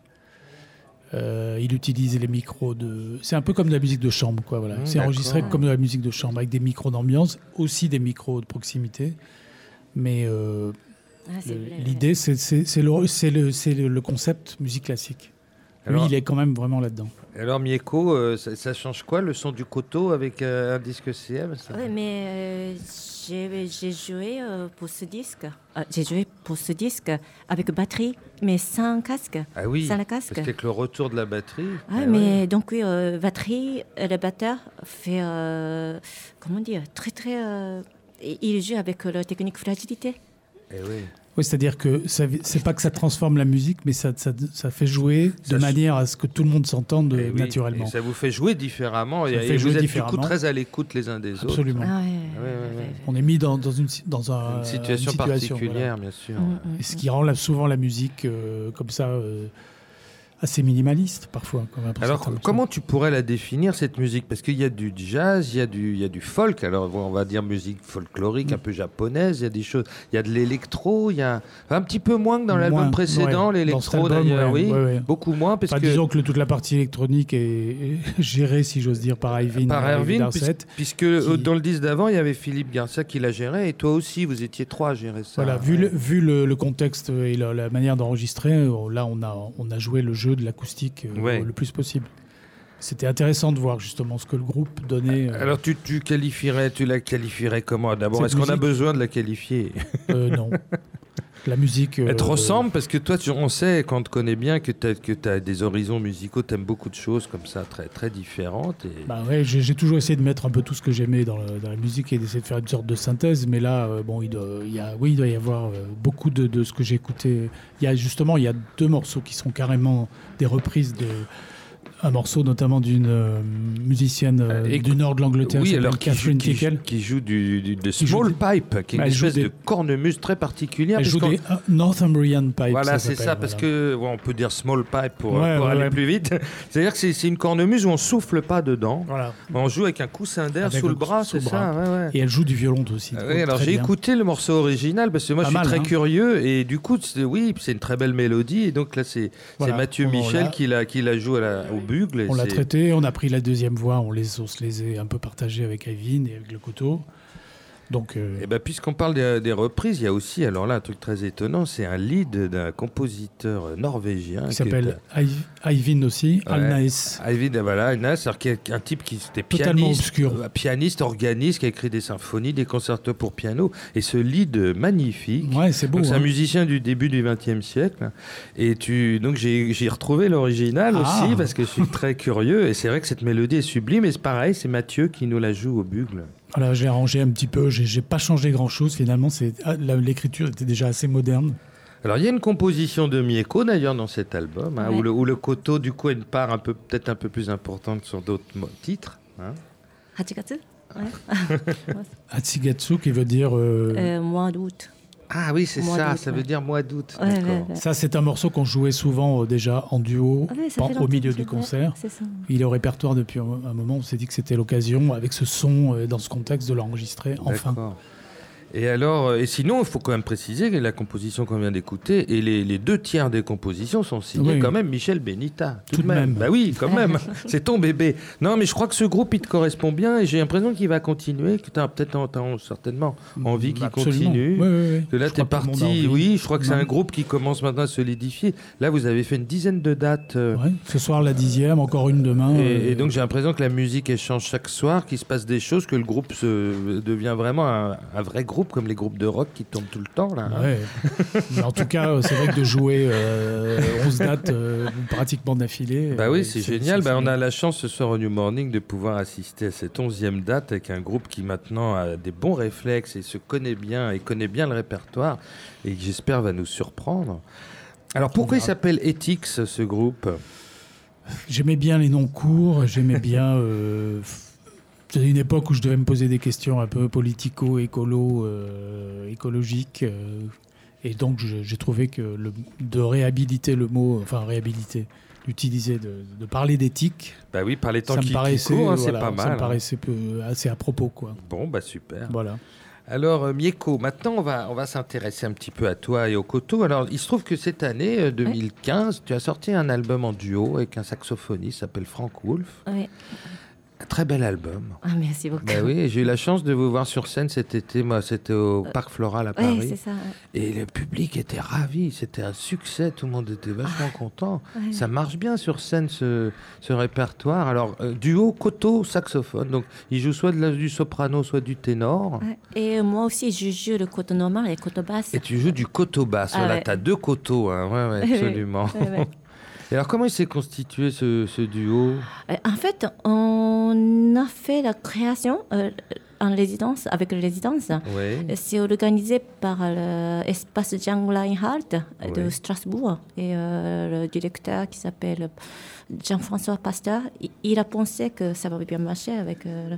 [SPEAKER 7] Euh, il utilise les micros de. C'est un peu comme de la musique de chambre, quoi. Voilà.
[SPEAKER 2] Mmh,
[SPEAKER 7] c'est enregistré comme de la musique de chambre avec des micros d'ambiance, aussi des micros de proximité. Mais euh,
[SPEAKER 6] Ah,
[SPEAKER 7] l'idée, c'est le, c'est le, c'est le- le concept musique classique.
[SPEAKER 2] Alors-
[SPEAKER 7] Lui, il est quand même vraiment là-dedans.
[SPEAKER 2] Alors Mieko, euh, ça, ça change quoi le son du koto avec euh, un disque CM ça?
[SPEAKER 6] Oui, mais euh, j'ai joué euh, pour ce disque. Euh, j'ai joué pour ce disque avec batterie, mais sans casque.
[SPEAKER 2] Ah oui,
[SPEAKER 6] Sans le
[SPEAKER 2] parce
[SPEAKER 6] casque.
[SPEAKER 2] qu'avec le retour de la batterie.
[SPEAKER 6] Ah,
[SPEAKER 2] ah
[SPEAKER 6] mais donc oui, euh, batterie, le batteur fait, euh, comment dire, très très... euh, il joue avec la technique fragilité.
[SPEAKER 2] Eh oui.
[SPEAKER 7] Oui, c'est-à-dire que ça- c'est pas que ça transforme la musique, mais ça, ça, ça fait jouer de manière à ce que tout le monde s'entende
[SPEAKER 2] Eh oui,
[SPEAKER 7] naturellement.
[SPEAKER 2] Et ça vous fait jouer différemment.
[SPEAKER 7] Ça
[SPEAKER 2] et
[SPEAKER 7] fait
[SPEAKER 2] et
[SPEAKER 7] jouer
[SPEAKER 2] vous êtes du
[SPEAKER 7] différemment.
[SPEAKER 2] coup très à l'écoute les uns des autres.
[SPEAKER 7] Absolument.
[SPEAKER 6] Ah, ouais,
[SPEAKER 2] ouais, ouais, ouais.
[SPEAKER 7] On est mis dans, dans une, dans un,
[SPEAKER 2] Une situation
[SPEAKER 7] une
[SPEAKER 2] particulière,
[SPEAKER 7] voilà.
[SPEAKER 2] bien sûr.
[SPEAKER 6] Mm, mm,
[SPEAKER 7] Et ce qui rend souvent la musique euh, comme ça euh, assez minimaliste parfois. quand même,
[SPEAKER 2] Alors, comment tu pourrais la définir, cette musique? Parce qu'il y a du jazz, il y, a du- il y a du folk, alors on va dire musique folklorique,
[SPEAKER 7] Mm.
[SPEAKER 2] un peu japonaise, il y a des choses, il y a de l'électro, il y a un petit peu moins que dans l'album précédent,
[SPEAKER 7] ouais.
[SPEAKER 2] L'électro d'ailleurs,
[SPEAKER 7] ouais,
[SPEAKER 2] oui,
[SPEAKER 7] ouais,
[SPEAKER 2] beaucoup moins, parce
[SPEAKER 7] Enfin,
[SPEAKER 2] que
[SPEAKER 7] disons que toute la partie électronique est, gérée, si j'ose dire, par Irving,
[SPEAKER 2] par
[SPEAKER 7] Irving
[SPEAKER 2] Erwin,
[SPEAKER 7] Darcet.
[SPEAKER 2] puisque, puisque euh,
[SPEAKER 7] qui-
[SPEAKER 2] dans le disque d'avant, il y avait Philippe Garcia qui la gérait, et toi aussi, vous étiez trois à gérer ça.
[SPEAKER 7] Voilà, vu,
[SPEAKER 2] Ouais.
[SPEAKER 7] le, vu le, le contexte et la, la manière d'enregistrer, euh, là on a, on a joué le jeu de l'acoustique euh,
[SPEAKER 2] Ouais.
[SPEAKER 7] le plus possible. C'était intéressant de voir justement ce que le groupe donnait. euh,
[SPEAKER 2] Alors tu, tu qualifierais, tu la qualifierais comment? D'abord, est-ce qu'on a besoin de la qualifier?
[SPEAKER 7] Euh, non. La musique.
[SPEAKER 2] Elle te
[SPEAKER 7] euh,
[SPEAKER 2] ressemble parce que toi, tu, on sait, quand on te connaît bien, que tu as, des horizons musicaux, tu aimes beaucoup de choses comme ça, très, très différentes. Et...
[SPEAKER 7] Bah ouais, j'ai toujours essayé de mettre un peu tout ce que j'aimais dans, dans la musique et d'essayer de faire une sorte de synthèse. Mais là, euh, bon, il doit, il y a, oui, il doit y avoir euh, beaucoup de, de ce que j'ai écouté. Il y a justement, il y a deux morceaux qui sont carrément des reprises de un morceau notamment d'une euh, musicienne euh,
[SPEAKER 2] Euh, et-
[SPEAKER 7] du nord de l'Angleterre,
[SPEAKER 2] oui, alors
[SPEAKER 7] Catherine
[SPEAKER 2] qui, joue, qui joue du, du- de
[SPEAKER 7] Qui joue
[SPEAKER 2] small pipe, qui est une
[SPEAKER 7] joue
[SPEAKER 2] espèce
[SPEAKER 7] des-
[SPEAKER 2] de cornemuse très particulière.
[SPEAKER 7] Elle joue des Northumbrian Pipes.
[SPEAKER 2] Voilà, c'est ça, parce
[SPEAKER 7] voilà.
[SPEAKER 2] que ouais, on peut dire small pipe pour,
[SPEAKER 7] Ouais,
[SPEAKER 2] pour
[SPEAKER 7] ouais,
[SPEAKER 2] aller plus vite. C'est-à-dire que c'est une cornemuse où on souffle pas dedans.
[SPEAKER 7] Voilà.
[SPEAKER 2] On joue avec un coussin d'air sous le bras, c'est ça.
[SPEAKER 7] Et elle joue du violon aussi.
[SPEAKER 2] Ah oui, alors j'ai écouté le morceau original parce que moi je suis très
[SPEAKER 7] hein.
[SPEAKER 2] curieux et du coup oui c'est une très belle mélodie et donc là c'est Mathieu Michel qui la joue au bugle.
[SPEAKER 7] On l'a traité, on a pris la deuxième voix, on, les, on se les a un peu partagés avec Ivin et avec le couteau. Donc, euh,
[SPEAKER 2] Et ben puisqu'on parle des, des reprises, il y a aussi alors là un truc très étonnant, c'est un lead d'un compositeur norvégien qui
[SPEAKER 7] s'appelle Iv- Ivin aussi,
[SPEAKER 2] Ouais.
[SPEAKER 7] Alnaes.
[SPEAKER 2] David voilà, qui est un type qui était
[SPEAKER 7] Totalement
[SPEAKER 2] pianiste,
[SPEAKER 7] obscur.
[SPEAKER 2] euh, pianiste, organiste, qui a écrit des symphonies, des concertos pour piano, et ce lead magnifique.
[SPEAKER 7] Ouais, c'est beau.
[SPEAKER 2] Un
[SPEAKER 7] hein.
[SPEAKER 2] musicien du début du XXe siècle. Et tu, donc j'ai j'ai retrouvé l'original
[SPEAKER 7] Ah.
[SPEAKER 2] aussi parce que je suis très curieux. Et c'est vrai que cette mélodie est sublime. Et c'est pareil, c'est Mathieu qui nous la joue au bugle.
[SPEAKER 7] Voilà, j'ai arrangé un petit peu, j'ai pas changé grand chose finalement. ah, L'écriture était déjà assez moderne.
[SPEAKER 2] Alors il y a une composition de Mieko d'ailleurs dans cet album, hein,
[SPEAKER 6] Ouais.
[SPEAKER 2] où, le, où le koto du coup a une part un peu peut-être un peu plus importante sur d'autres titres. hein.
[SPEAKER 6] 8月
[SPEAKER 7] Atsugatsu qui veut dire. euh,
[SPEAKER 6] Euh, mois d'août.
[SPEAKER 2] Ah oui, c'est ça, ça veut dire mois d'août.
[SPEAKER 6] Ouais,
[SPEAKER 2] d'accord.
[SPEAKER 6] ouais, ouais.
[SPEAKER 7] Ça, c'est un morceau qu'on jouait souvent euh, déjà en duo
[SPEAKER 6] Ah
[SPEAKER 7] au milieu du concert. Il est au répertoire depuis un, un moment. On s'est dit que c'était l'occasion, avec ce son, euh, dans ce contexte, de l'enregistrer enfin.
[SPEAKER 2] Et alors, euh, et sinon, il faut quand même préciser que la composition qu'on vient d'écouter, et les, les deux tiers des compositions sont signées
[SPEAKER 7] Oui.
[SPEAKER 2] quand même Michel Benita. Tout,
[SPEAKER 7] Tout
[SPEAKER 2] de même.
[SPEAKER 7] même.
[SPEAKER 2] Bah oui, quand même. C'est ton bébé. Non, mais je crois que ce groupe, il te correspond bien, et j'ai l'impression qu'il va continuer, que tu as peut-être certainement envie qu'il continue.
[SPEAKER 7] Oui, oui, oui.
[SPEAKER 2] Que là, tu es parti. Oui, je crois que c'est un groupe qui commence maintenant à se solidifier. Là, vous avez fait une dizaine de dates. euh,
[SPEAKER 7] Ouais. Ce soir, la dixième, encore une demain.
[SPEAKER 2] Et,
[SPEAKER 7] euh,
[SPEAKER 2] et donc j'ai l'impression que la musique elle change chaque soir, qu'il se passe des choses, que le groupe se, devient vraiment un, un vrai groupe comme les groupes de rock qui tournent tout le temps là. hein.
[SPEAKER 7] Ouais. Mais en tout cas, euh, c'est vrai que de jouer euh, 11 dates euh, pratiquement d'affilée.
[SPEAKER 2] Bah
[SPEAKER 7] euh,
[SPEAKER 2] oui, c'est génial. Bah, on a la chance ce soir au New Morning de pouvoir assister à cette onzième date avec un groupe qui maintenant a des bons réflexes et se connaît bien et connaît bien le répertoire et qui j'espère va nous surprendre. Alors pourquoi il s'appelle Ethics ce groupe?
[SPEAKER 7] J'aimais bien les noms courts, j'aimais bien. euh, C'était une époque où je devais me poser des questions un peu politico, écolo, euh, écologiques. euh, et donc, j'ai trouvé que le, de réhabiliter le mot, enfin, réhabiliter, d'utiliser, de, de parler d'éthique,
[SPEAKER 2] Bah oui, par les temps
[SPEAKER 7] ça
[SPEAKER 2] qui,
[SPEAKER 7] me paraissait,
[SPEAKER 2] hein, c'est pas
[SPEAKER 7] ça
[SPEAKER 2] mal.
[SPEAKER 7] me
[SPEAKER 2] hein.
[SPEAKER 7] paraissait peu- assez à propos, quoi.
[SPEAKER 2] Bon, bah super.
[SPEAKER 7] Voilà.
[SPEAKER 2] Alors, euh, Mieko, maintenant, on va, on va s'intéresser un petit peu à toi et au coteau. Alors, il se trouve que cette année, euh, 2015, tu as sorti un album en duo avec un saxophoniste qui s'appelle Frank Wolf.
[SPEAKER 6] Ouais.
[SPEAKER 2] Un très bel album.
[SPEAKER 6] Ah, merci beaucoup.
[SPEAKER 2] Bah oui, j'ai eu la chance de vous voir sur scène cet été. Moi, c'était au Parc Floral à Paris.
[SPEAKER 6] c'est ça. ouais.
[SPEAKER 2] et le public était ravi. C'était un succès. Tout le monde était vachement content.
[SPEAKER 6] Ouais.
[SPEAKER 2] Ça marche bien sur scène, ce, ce répertoire. Alors, euh, duo, coteau, saxophone. Donc, il joue soit de la- du soprano, soit du ténor.
[SPEAKER 6] Et moi aussi, je joue le côté normal et le côté basse.
[SPEAKER 2] Et tu joues du coteau basse.
[SPEAKER 6] Ah
[SPEAKER 2] voilà, tu as deux coteaux. Hein. Absolument. Et alors, comment il s'est constitué ce, ce duo?
[SPEAKER 6] Euh, En fait, on a fait la création euh, en résidence, avec la résidence.
[SPEAKER 2] ouais.
[SPEAKER 6] C'est organisé par l'espace Jean Reinhardt de
[SPEAKER 2] Ouais.
[SPEAKER 6] Strasbourg et euh, le directeur qui s'appelle Jean-François Pasteur. Il, il a pensé que ça va bien marcher avec euh,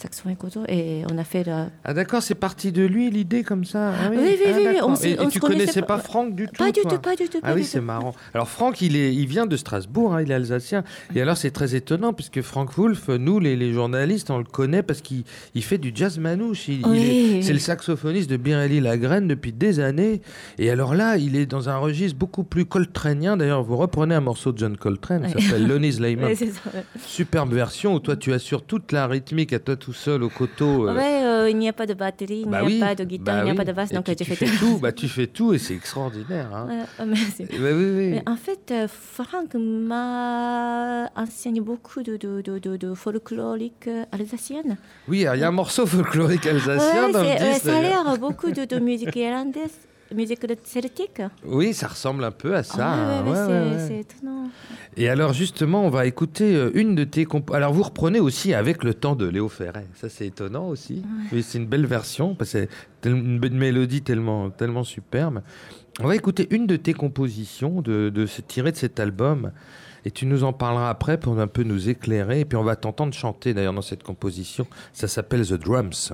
[SPEAKER 6] saxophone et coteau et on a fait le...
[SPEAKER 2] Ah d'accord, c'est parti de lui l'idée comme ça. Ah
[SPEAKER 6] Oui, oui,
[SPEAKER 2] Ah,
[SPEAKER 6] oui, oui,
[SPEAKER 2] d'accord.
[SPEAKER 6] on
[SPEAKER 2] et, et
[SPEAKER 6] on
[SPEAKER 2] tu
[SPEAKER 6] se connaissait
[SPEAKER 2] connaissais
[SPEAKER 6] pas-
[SPEAKER 2] pas Franck du tout
[SPEAKER 6] Pas du tout, pas du tout.
[SPEAKER 2] Ah oui, c'est marrant. Alors Franck, il, est, il vient de Strasbourg, hein, il est alsacien. Et alors c'est très étonnant puisque Franck Wolf, nous les, les journalistes, on le connaît parce qu'il il fait du jazz manouche. Il,
[SPEAKER 6] Oui.
[SPEAKER 2] c'est le saxophoniste de Birelli Lagraine depuis des années. Et alors là, il est dans un registre beaucoup plus coltranien. D'ailleurs, vous reprenez un morceau de John Coltrane, ça s'appelle Lonnie's Layman. Superbe version où toi tu assures toute la rythmique à toi tout seul au coteau. euh,
[SPEAKER 6] Ouais, euh, il n'y a pas de batterie, il
[SPEAKER 2] bah
[SPEAKER 6] n'y a
[SPEAKER 2] oui,
[SPEAKER 6] pas de guitare,
[SPEAKER 2] bah
[SPEAKER 6] il n'y a
[SPEAKER 2] oui.
[SPEAKER 6] pas de basse, donc
[SPEAKER 2] tu, fais tout. Bah, tu fais tout et c'est extraordinaire. hein.
[SPEAKER 6] Ouais, euh, merci.
[SPEAKER 2] Oui, oui.
[SPEAKER 6] Mais en fait, euh, Franck m'a enseigné beaucoup de, de, de, de, de folklorique euh, alsacienne.
[SPEAKER 2] Oui, il y a un morceau folklorique alsacien
[SPEAKER 6] Ouais,
[SPEAKER 2] dans le disque.
[SPEAKER 6] ça a l'air beaucoup de musique irlandaise, musique celtique.
[SPEAKER 2] Oui, ça ressemble un peu à ça.
[SPEAKER 6] Ouais, ouais,
[SPEAKER 2] Ouais,
[SPEAKER 6] c'est étonnant.
[SPEAKER 2] Et alors justement, on va écouter euh, une de tes comp... Alors vous reprenez aussi avec le temps de Léo Ferré. Ça c'est étonnant aussi. Mais c'est une belle version parce que c'est une belle mélodie tellement tellement superbe. On va écouter une de tes compositions de, de ce- tirée de cet album. Et tu nous en parleras après pour un peu nous éclairer. Et puis on va t'entendre chanter d'ailleurs dans cette composition. Ça s'appelle The Drums.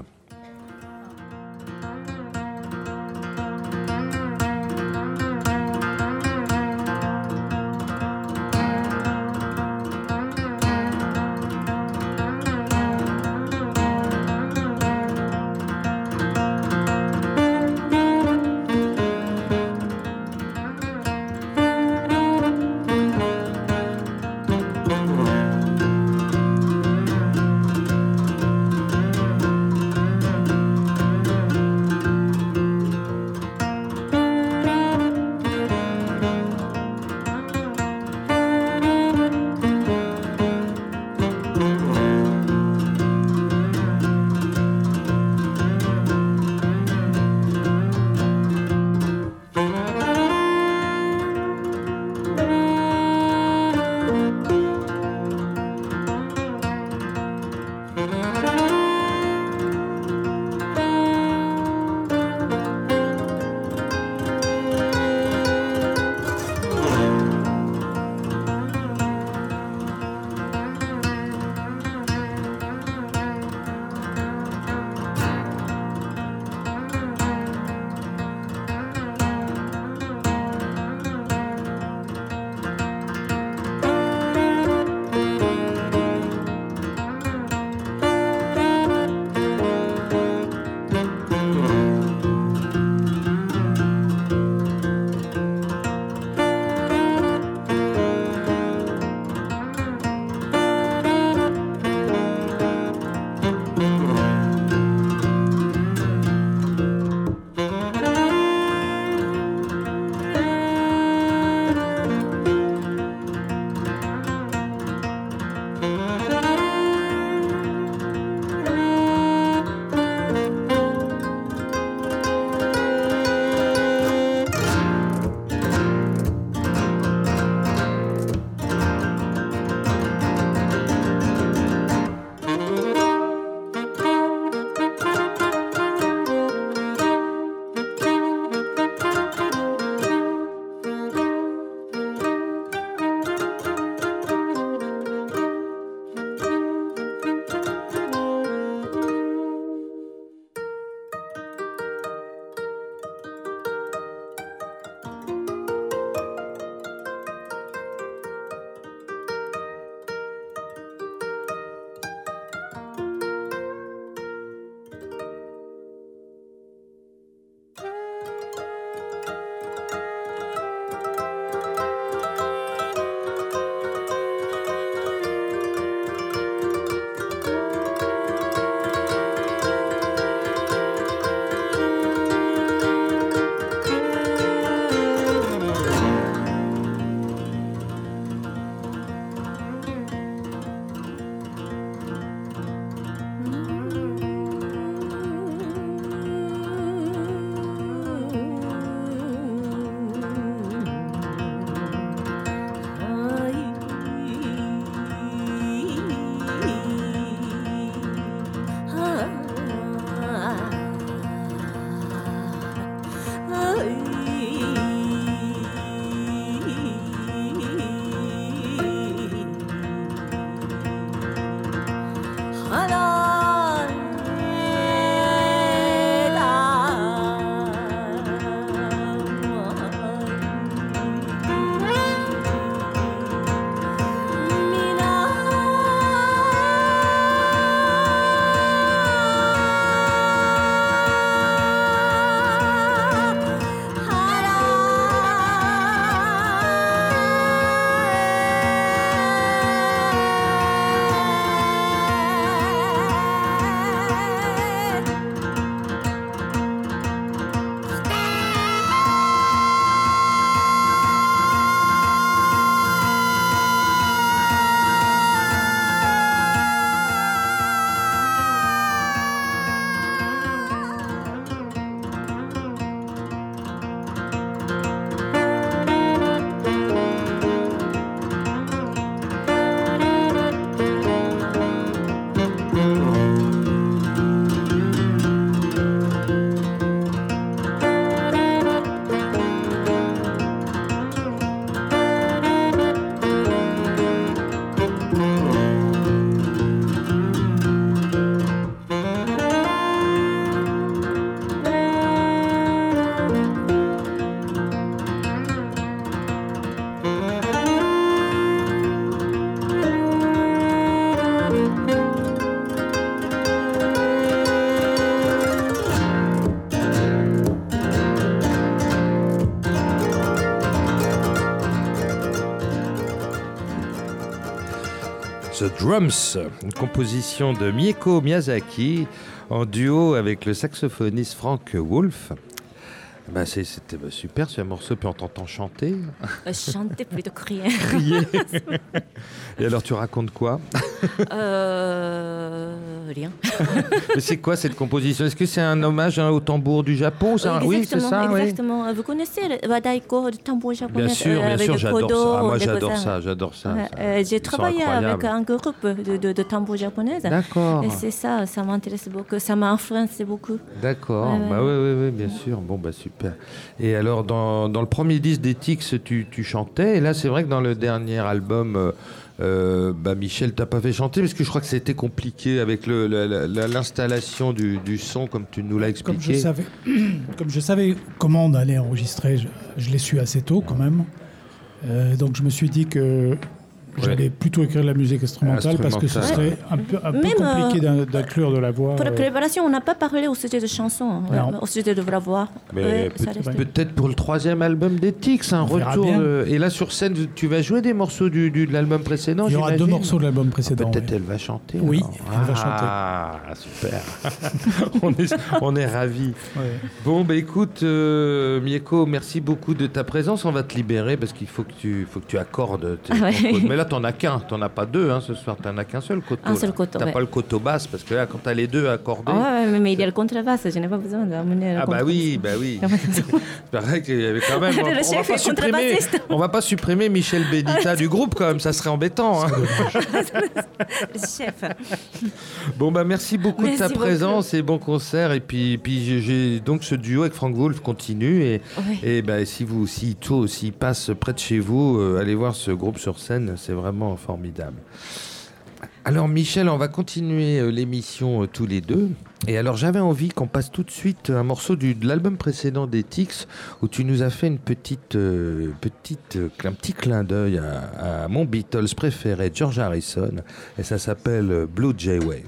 [SPEAKER 2] Drums, une composition de Mieko Miyazaki en duo avec le saxophoniste Frank Wolf. Bah, c'est- C'était bah, super ce morceau, puis on t'entend chanter,
[SPEAKER 6] Euh, chanter plutôt crier.
[SPEAKER 2] crier. Et alors tu racontes quoi?
[SPEAKER 6] Euh, rien.
[SPEAKER 2] Mais c'est quoi cette composition? Est-ce que c'est un hommage hein, au tambour du Japon? Ça Oui, c'est
[SPEAKER 6] exactement,
[SPEAKER 2] ça, oui.
[SPEAKER 6] Exactement. Vous connaissez le wadaiko, le tambour japonais
[SPEAKER 2] Bien sûr,
[SPEAKER 6] euh,
[SPEAKER 2] bien
[SPEAKER 6] avec
[SPEAKER 2] sûr,
[SPEAKER 6] le
[SPEAKER 2] j'adore ça. Ah, moi j'adore ça, j'adore ça.
[SPEAKER 6] Ouais,
[SPEAKER 2] ça.
[SPEAKER 6] euh, J'ai travaillé avec un groupe de, de, de tambour japonaises.
[SPEAKER 2] D'accord.
[SPEAKER 6] Et c'est ça, ça m'intéresse beaucoup, ça m'a influencé beaucoup.
[SPEAKER 2] D'accord,
[SPEAKER 6] Ouais, ouais.
[SPEAKER 2] bah oui, oui, oui, bien sûr. Bon, bah super. Et alors, dans, dans le premier disque d'Etix, tu, tu chantais, et là, c'est vrai que dans le dernier album, euh, euh, bah, Michel, t'as pas fait chanter, parce que je crois que c'était compliqué avec l'installation du, du son, comme tu nous l'as
[SPEAKER 7] Comme je,
[SPEAKER 2] expliqué.
[SPEAKER 7] savais, comme je savais comment on allait enregistrer, je, je l'ai su assez tôt quand même. Euh, donc je me suis dit que j'allais plutôt écrire de la musique instrumentale, parce que ce serait un peu, un compliqué
[SPEAKER 6] euh,
[SPEAKER 7] d'in- d'inclure de la voix.
[SPEAKER 6] Pour la
[SPEAKER 7] euh,
[SPEAKER 6] préparation, on n'a pas parlé au sujet de chansons, euh,
[SPEAKER 7] Non.
[SPEAKER 6] au sujet de la voix. Ouais,
[SPEAKER 2] peut-être pour le troisième album d'Etix, un
[SPEAKER 7] On verra
[SPEAKER 2] retour. Et là, sur scène, tu vas jouer des morceaux du, du- de l'album précédent
[SPEAKER 7] il y aura deux morceaux de l'album précédent.
[SPEAKER 2] Peut-être
[SPEAKER 7] oui.
[SPEAKER 2] elle va chanter.
[SPEAKER 7] Oui,
[SPEAKER 2] alors.
[SPEAKER 7] elle va chanter.
[SPEAKER 2] Ah, super. on est, on est ravis.
[SPEAKER 7] Ouais.
[SPEAKER 2] Bon, bah écoute, euh, Mieko, merci beaucoup de ta présence. On va te libérer parce qu'il faut que tu, faut que tu accordes. tes-
[SPEAKER 6] Ah ouais.
[SPEAKER 2] Mais là, t'en as qu'un, t'en as pas deux hein, ce soir. T'en as qu'un seul coteau.
[SPEAKER 6] Un seul coteau,
[SPEAKER 2] T'as
[SPEAKER 6] ouais.
[SPEAKER 2] pas le coteau basse parce que là, quand t'as les deux accordés.
[SPEAKER 6] Ah ouais, mais, il y a le contrebasse, je n'ai pas besoin d'amener
[SPEAKER 2] Ah bah oui, bah oui. C'est vrai qu'il y avait quand même. On, va pas supprimer. On va pas supprimer Michel Benita du groupe quand même. Ça serait embêtant. hein.
[SPEAKER 6] Le chef.
[SPEAKER 2] Bon bah merci beaucoup de ta
[SPEAKER 6] beaucoup.
[SPEAKER 2] présence et bon concert et puis puis j'ai- donc ce duo avec Frank Wolf continue et et bah, si vous si toi aussi passe près de chez vous euh, allez voir ce groupe sur scène c'est vraiment formidable. Alors Michel on va continuer euh, l'émission euh, tous les deux et alors j'avais envie qu'on passe tout de suite un morceau de l'album précédent des Tix où tu nous as fait une petite euh, petite un petit clin d'œil à, à mon Beatles préféré George Harrison et ça s'appelle Blue Jay Way.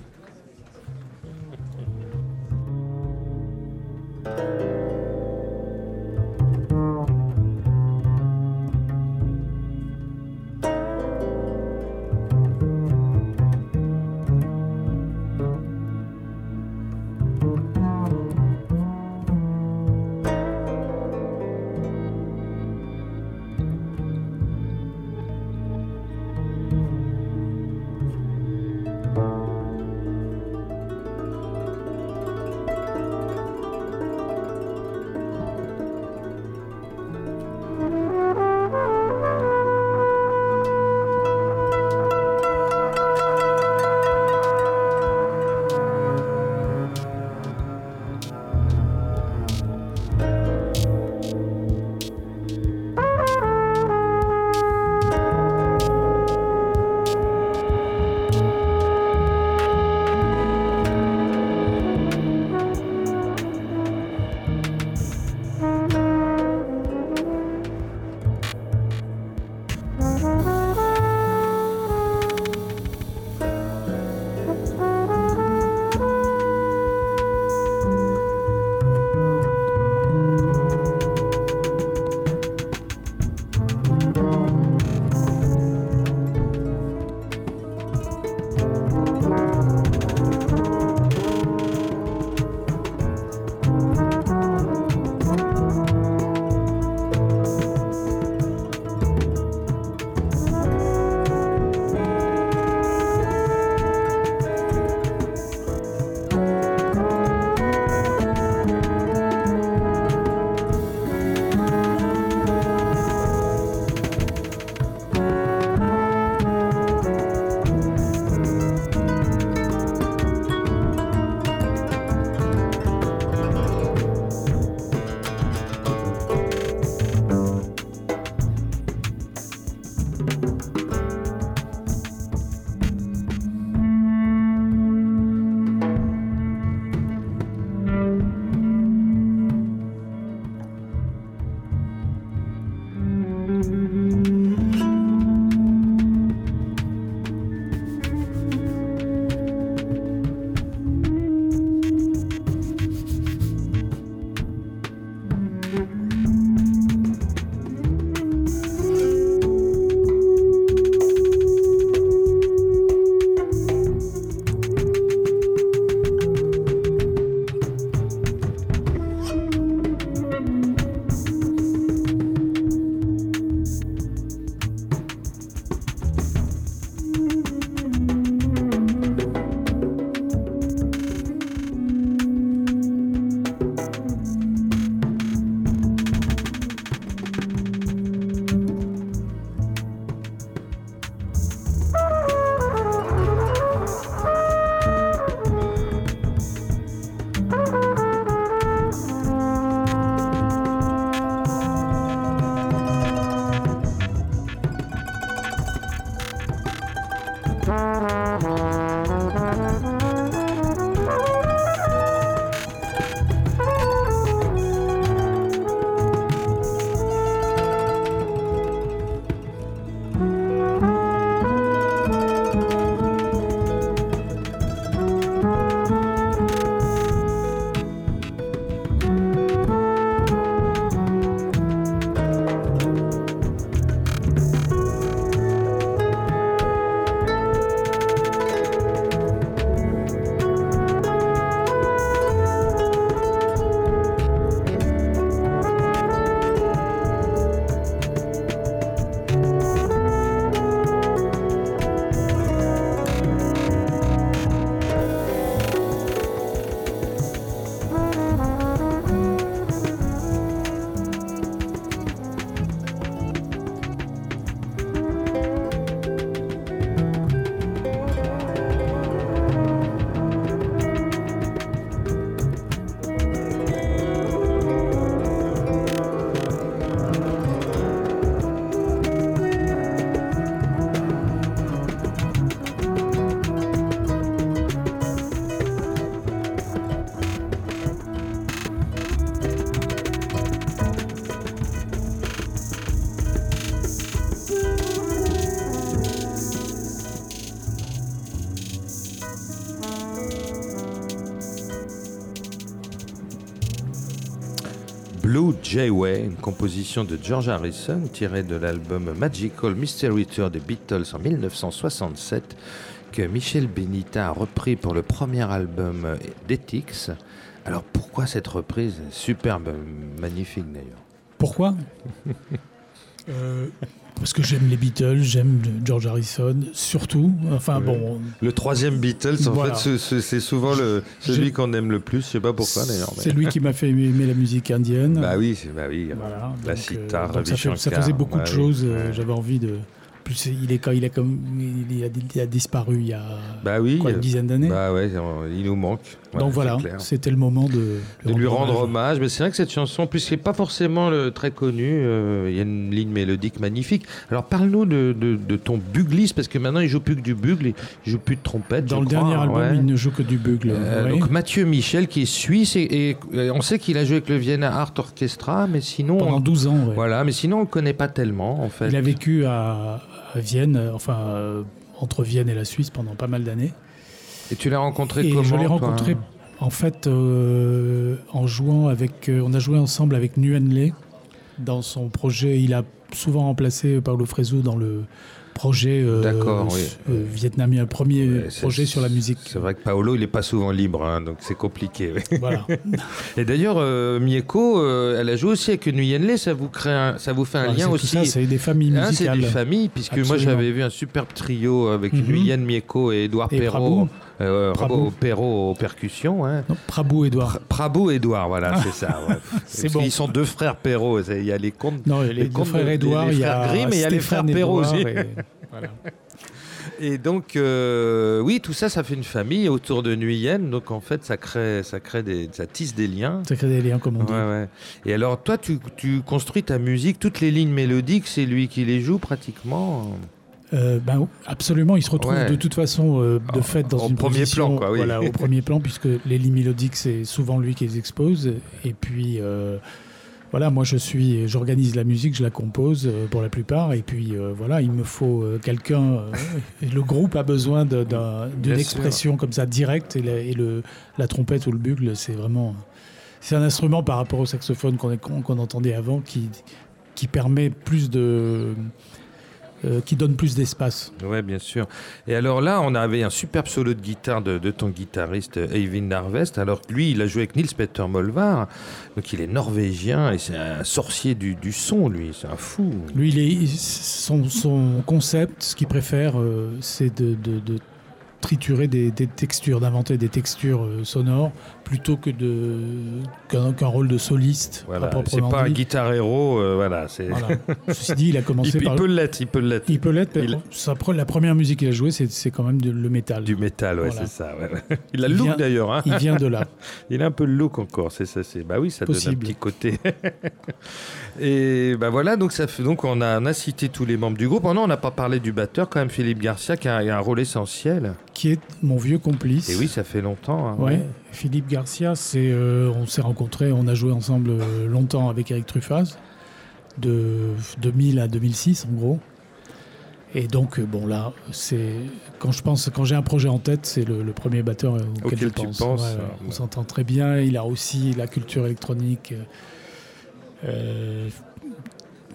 [SPEAKER 2] Jayway, une composition de George Harrison tirée de l'album Magical Mystery Tour des Beatles en 1967 que Michel Benita a repris pour le premier album d'Ethics. Alors pourquoi cette reprise Superbe, magnifique d'ailleurs?
[SPEAKER 7] Pourquoi? Parce que j'aime les Beatles, j'aime George Harrison, surtout. Enfin bon.
[SPEAKER 2] Le troisième Beatles, en
[SPEAKER 7] Voilà.
[SPEAKER 2] fait, c'est- souvent le, celui qu'on aime le plus. Je sais pas pourquoi d'ailleurs. mais-
[SPEAKER 7] C'est lui qui m'a fait aimer la musique indienne.
[SPEAKER 2] Bah oui, bah oui.
[SPEAKER 7] Voilà,
[SPEAKER 2] La
[SPEAKER 7] euh,
[SPEAKER 2] sitar,
[SPEAKER 7] donc ça, fait- ça faisait beaucoup
[SPEAKER 2] bah
[SPEAKER 7] de
[SPEAKER 2] oui,
[SPEAKER 7] choses. euh,
[SPEAKER 2] ouais.
[SPEAKER 7] J'avais envie de. Plus il est quand il a comme il a, il a disparu il y a
[SPEAKER 2] Bah oui.
[SPEAKER 7] quoi, une dizaine d'années.
[SPEAKER 2] Bah ouais, il nous manque. Ouais,
[SPEAKER 7] donc voilà, c'était le moment de,
[SPEAKER 2] de lui rendre hommage. Mais c'est vrai que cette chanson, puisqu'elle n'est pas forcément le- très connue, euh, il y a une ligne mélodique magnifique. Alors parle-nous de, ton bugliste, parce que maintenant il joue plus que du bugle, il joue plus de trompette.
[SPEAKER 7] Dans le
[SPEAKER 2] crois,
[SPEAKER 7] dernier album,
[SPEAKER 2] ouais.
[SPEAKER 7] il ne joue que du bugle.
[SPEAKER 2] Euh,
[SPEAKER 7] ouais.
[SPEAKER 2] Donc Mathieu Michel qui est suisse et, et, euh, on sait qu'il a joué avec le Vienna Art Orchestra, mais sinon
[SPEAKER 7] Pendant
[SPEAKER 2] on-
[SPEAKER 7] 12 ans.
[SPEAKER 2] voilà, mais sinon on le connaît pas tellement en fait.
[SPEAKER 7] Il a vécu à, à Vienne, euh, enfin euh, entre Vienne et la Suisse pendant pas mal d'années.
[SPEAKER 2] Et tu l'as rencontré
[SPEAKER 7] Et
[SPEAKER 2] comment
[SPEAKER 7] je l'ai rencontré en fait euh, en jouant avec. euh, on a joué ensemble avec Nguyen Le dans son projet. Il a souvent remplacé Paolo Fresu dans le projet euh,
[SPEAKER 2] oui.
[SPEAKER 7] euh, vietnamien, le premier
[SPEAKER 2] Ouais,
[SPEAKER 7] projet sur la musique.
[SPEAKER 2] C'est vrai que Paolo, il est pas souvent libre, hein, donc c'est compliqué.
[SPEAKER 7] Voilà.
[SPEAKER 2] Et d'ailleurs, Mieko, elle a joué aussi avec Nguyen Le, ça vous crée, un- ça vous fait un lien aussi.
[SPEAKER 7] ça, c'est des familles
[SPEAKER 2] Hein, c'est
[SPEAKER 7] musicales.
[SPEAKER 2] des familles, puisque moi j'avais vu un superbe trio avec
[SPEAKER 7] Mhm.
[SPEAKER 2] Nguyen Mieko et Edouard
[SPEAKER 7] Et
[SPEAKER 2] Perrault. Euh,
[SPEAKER 7] Prabhu.
[SPEAKER 2] Rabo Perrault aux percussions. Hein.
[SPEAKER 7] Non, Prabhu Edouard.
[SPEAKER 2] Pr- Prabhu et Edouard, voilà, c'est ça. ouais.
[SPEAKER 7] C'est bon.
[SPEAKER 2] qu'ils sont deux frères Perrault. Il y a les contes.
[SPEAKER 7] Non, les,
[SPEAKER 2] les
[SPEAKER 7] frères Edouard, il y a
[SPEAKER 2] frères Grimm et il y a les frères Perrault aussi.
[SPEAKER 7] et- voilà.
[SPEAKER 2] Et donc, euh, oui, tout ça, ça fait une famille autour de Nguyen. Donc, en fait, ça crée, ça crée des, ça tisse des liens.
[SPEAKER 7] Ça crée des liens, comme on dit.
[SPEAKER 2] Ouais, ouais. Et alors, toi, tu, tu construis ta musique, toutes les lignes mélodiques, c'est lui qui les joue pratiquement.
[SPEAKER 7] Euh, ben, absolument, il se retrouve
[SPEAKER 2] Ouais.
[SPEAKER 7] de toute façon euh, de fait dans
[SPEAKER 2] au
[SPEAKER 7] une
[SPEAKER 2] premier
[SPEAKER 7] position,
[SPEAKER 2] plan, quoi, oui.
[SPEAKER 7] voilà, au premier plan, puisque les lignes mélodiques, c'est souvent lui qui les expose. Et puis, euh, voilà, moi, je suis, j'organise la musique, je la compose pour la plupart. Et puis, voilà, il me faut quelqu'un. le groupe a besoin d'une expression comme ça directe. Et, la, et le, la trompette ou le bugle, c'est vraiment. C'est un instrument par rapport au saxophone qu'on entendait avant qui, qui permet plus de. Euh, qui donne plus d'espace.
[SPEAKER 2] Ouais, bien sûr. Et alors là, on avait un superbe solo de guitare de, de ton guitariste Eivind Narvest. Alors que lui, il a joué avec Nils Peter Molvar. Donc il est norvégien et c'est un sorcier du, du son, lui. C'est un fou.
[SPEAKER 7] Lui, il est, son, son concept, ce qu'il préfère, euh, c'est de, de- de triturer des, des textures, d'inventer des textures euh, sonores, plutôt que de qu'un rôle de soliste.
[SPEAKER 2] Voilà. C'est pas un guitar héros. euh, voilà. C'est.
[SPEAKER 7] Voilà. Ceci dit, il a commencé
[SPEAKER 2] il
[SPEAKER 7] par.
[SPEAKER 2] peut l'être. Il peut l'être.
[SPEAKER 7] Il peut l'être,
[SPEAKER 2] Il-
[SPEAKER 7] sa pre- la première musique qu'il a jouée, c'est quand même de- le métal.
[SPEAKER 2] Du métal, ouais,
[SPEAKER 7] Voilà.
[SPEAKER 2] c'est ça. ouais. Il a le look d'ailleurs. Hein.
[SPEAKER 7] Il vient de là.
[SPEAKER 2] Il a un peu le look encore, c'est ça, c'est bah oui, ça donne
[SPEAKER 7] Possible.
[SPEAKER 2] un petit côté. Et bah voilà, donc ça fait donc on a, on a cité tous les membres du groupe. Oh non, on n'a pas parlé du batteur quand même, Philippe Garcia, qui a, a un rôle essentiel.
[SPEAKER 7] Qui est mon vieux complice.
[SPEAKER 2] Et oui, ça fait longtemps. hein,
[SPEAKER 7] Ouais. Philippe Garcia, c'est, euh, on s'est rencontrés, on a joué ensemble euh, longtemps avec Eric Truffaz, de 2000 à 2006 en gros. Et donc, euh, bon là, c'est quand je pense, quand j'ai un projet en tête, c'est le, le premier batteur auquel,
[SPEAKER 2] Auquel
[SPEAKER 7] je
[SPEAKER 2] tu
[SPEAKER 7] pense.
[SPEAKER 2] penses,
[SPEAKER 7] ouais. ouais. On s'entend très bien. Il a aussi la culture électronique. Euh,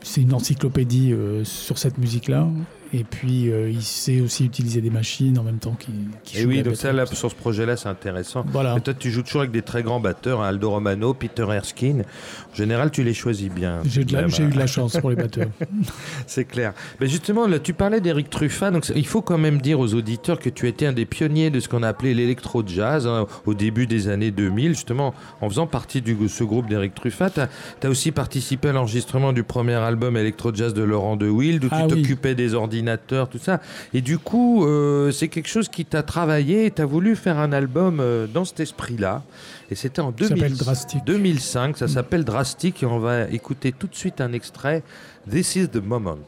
[SPEAKER 7] c'est une encyclopédie euh, sur cette musique-là. Et puis, euh, il sait aussi utiliser des machines en même temps qu'il qu'il
[SPEAKER 2] Et oui, donc ça, là, sur ce projet-là, c'est intéressant.
[SPEAKER 7] Voilà.
[SPEAKER 2] Et toi, tu joues toujours avec des très grands batteurs, hein, Aldo Romano, Peter Erskine. En général, tu les choisis bien.
[SPEAKER 7] J'ai eu de la chance pour les batteurs.
[SPEAKER 2] C'est clair. Mais justement, là, tu parlais d'Éric Truffat. Donc, il faut quand même dire aux auditeurs que tu étais un des pionniers de ce qu'on a appelé l'électro-jazz hein, au début des années 2000, justement, en faisant partie de ce groupe d'Éric Truffat. Tu as, aussi participé à l'enregistrement du premier album électro-jazz de Laurent de Wild, où
[SPEAKER 7] Ah
[SPEAKER 2] tu
[SPEAKER 7] oui.
[SPEAKER 2] t'occupais des ordinateurs, tout ça. Et du coup, euh, c'est quelque chose qui t'a travaillé et tu as voulu faire un album euh, dans cet esprit-là. Et c'était en
[SPEAKER 7] Ça
[SPEAKER 2] 2000
[SPEAKER 7] s'appelle Drastic.
[SPEAKER 2] 2005, ça s'appelle Drastic et on va écouter tout de suite un extrait. This is the moment.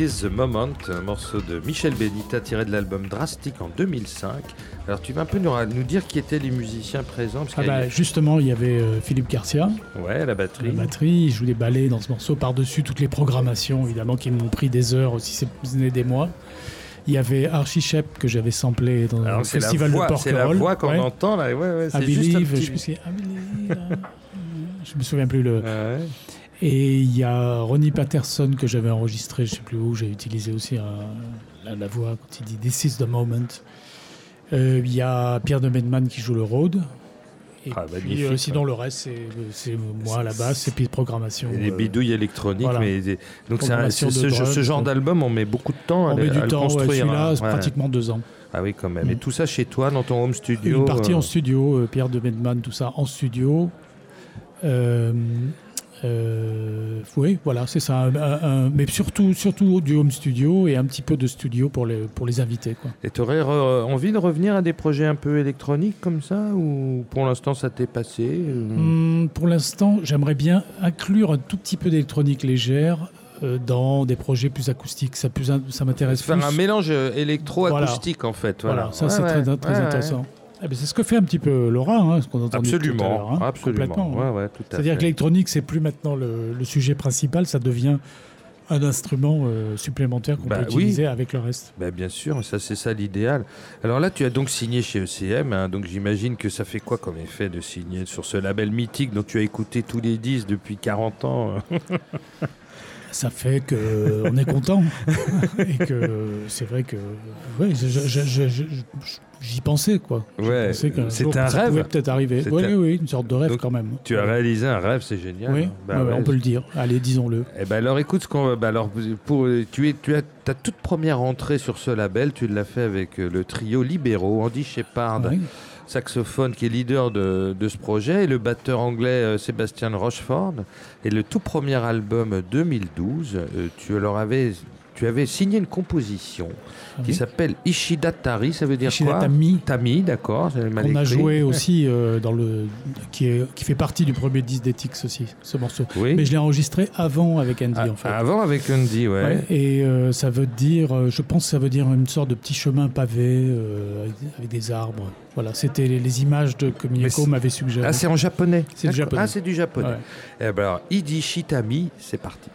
[SPEAKER 2] Is the moment, un morceau de Michel Benita tiré de l'album Drastic en 2005. Alors tu vas un peu nous, nous dire qui étaient les musiciens présents parce
[SPEAKER 7] ah bah, Justement, il y avait euh, Philippe Garcia.
[SPEAKER 2] Ouais, la batterie.
[SPEAKER 7] La batterie, il joue des ballets dans ce morceau par-dessus toutes les programmations, évidemment, qui m'ont pris des heures, aussi c'est des mois. Il y avait Archie Shep que j'avais samplé dans le festival de Porquerolles.
[SPEAKER 2] C'est la voix qu'on entend là. Ouais, ouais,
[SPEAKER 7] I believe, je, me je me souviens plus le. Et il y a Ronnie Patterson que j'avais enregistré, je sais plus où, j'ai utilisé aussi la, voix quand il dit This is the moment. Euh, il y a Pierre de Medman qui joue le Rhodes. Et ah, puis, euh, sinon, le reste, c'est moi à la base, c'est puis programmation.
[SPEAKER 2] Les euh, bidouilles électroniques. Mais Donc, c'est ce, genre d'album, on met beaucoup de temps
[SPEAKER 7] on
[SPEAKER 2] à,
[SPEAKER 7] met du temps,
[SPEAKER 2] construire.
[SPEAKER 7] Celui-là, c'est pratiquement deux ans.
[SPEAKER 2] Ah oui, quand même. Et mm. tout ça chez toi, dans ton home studio
[SPEAKER 7] Une partie en studio, Pierre de Medman, tout ça en studio. Euh, euh, oui, voilà, c'est ça. mais surtout, surtout du home studio et un petit peu de studio pour les, pour les invités. Quoi.
[SPEAKER 2] Et tu aurais envie de revenir à des projets un peu électroniques comme ça Ou pour l'instant, ça t'est passé euh?
[SPEAKER 7] hmm, Pour l'instant, j'aimerais bien inclure un tout petit peu d'électronique légère euh, dans des projets plus acoustiques. Ça, ça m'intéresse
[SPEAKER 2] Faire un mélange électro-acoustique en fait.
[SPEAKER 7] Voilà, ça c'est très, très intéressant. Ben, c'est ce que fait un petit peu Laura, hein, ce qu'on entend
[SPEAKER 2] absolument,
[SPEAKER 7] tout à
[SPEAKER 2] l'heure. Hein, absolument.
[SPEAKER 7] C'est-à-dire que l'électronique, c'est plus maintenant le, sujet principal, ça devient un instrument euh, supplémentaire qu'on bah peut utiliser avec le reste.
[SPEAKER 2] Bah bien sûr, ça c'est ça l'idéal. Alors là, tu as donc signé chez ECM, hein, donc j'imagine que ça fait quoi comme effet de signer sur ce label mythique dont tu as écouté tous les disques depuis 40 ans
[SPEAKER 7] ça fait qu'on est content et que c'est vrai que ouais, j'y pensais quoi.
[SPEAKER 2] Ouais,
[SPEAKER 7] c'était
[SPEAKER 2] un
[SPEAKER 7] ça
[SPEAKER 2] rêve.
[SPEAKER 7] pouvait peut-être arriver. Oui, oui, une sorte de rêve quand même.
[SPEAKER 2] Tu as réalisé un rêve, c'est génial.
[SPEAKER 7] Oui, bah on peut le dire. Allez, disons-le.
[SPEAKER 2] Eh ben alors écoute ce qu'on bah alors pour tu es tu as ta toute première entrée sur ce label, tu l'as fait avec euh, le trio Libéraux, Andy Shepard. Saxophone qui est leader de, de, ce projet, et le batteur anglais euh, Sébastien Rochefort. Et le tout premier album 2012, euh, tu leur avais tu avais signé une composition qui s'appelle Ishida Tari, ça veut dire
[SPEAKER 7] Ishida
[SPEAKER 2] quoi
[SPEAKER 7] Tami.
[SPEAKER 2] Tami, d'accord.
[SPEAKER 7] On a joué aussi euh, dans le qui, est, qui fait partie du premier disque d'Etix aussi, ce morceau. Mais je l'ai enregistré avant avec Andy ah, en fait.
[SPEAKER 2] Avant avec Andy, ouais.
[SPEAKER 7] et euh, ça veut dire, euh, je pense que ça veut dire une sorte de petit chemin pavé avec des arbres. Voilà, c'était les, images de, que Miyako m'avait suggéré.
[SPEAKER 2] Ah, c'est en japonais.
[SPEAKER 7] C'est du japonais.
[SPEAKER 2] Ah, c'est du japonais. Eh ben alors, Idishitami, c'est parti.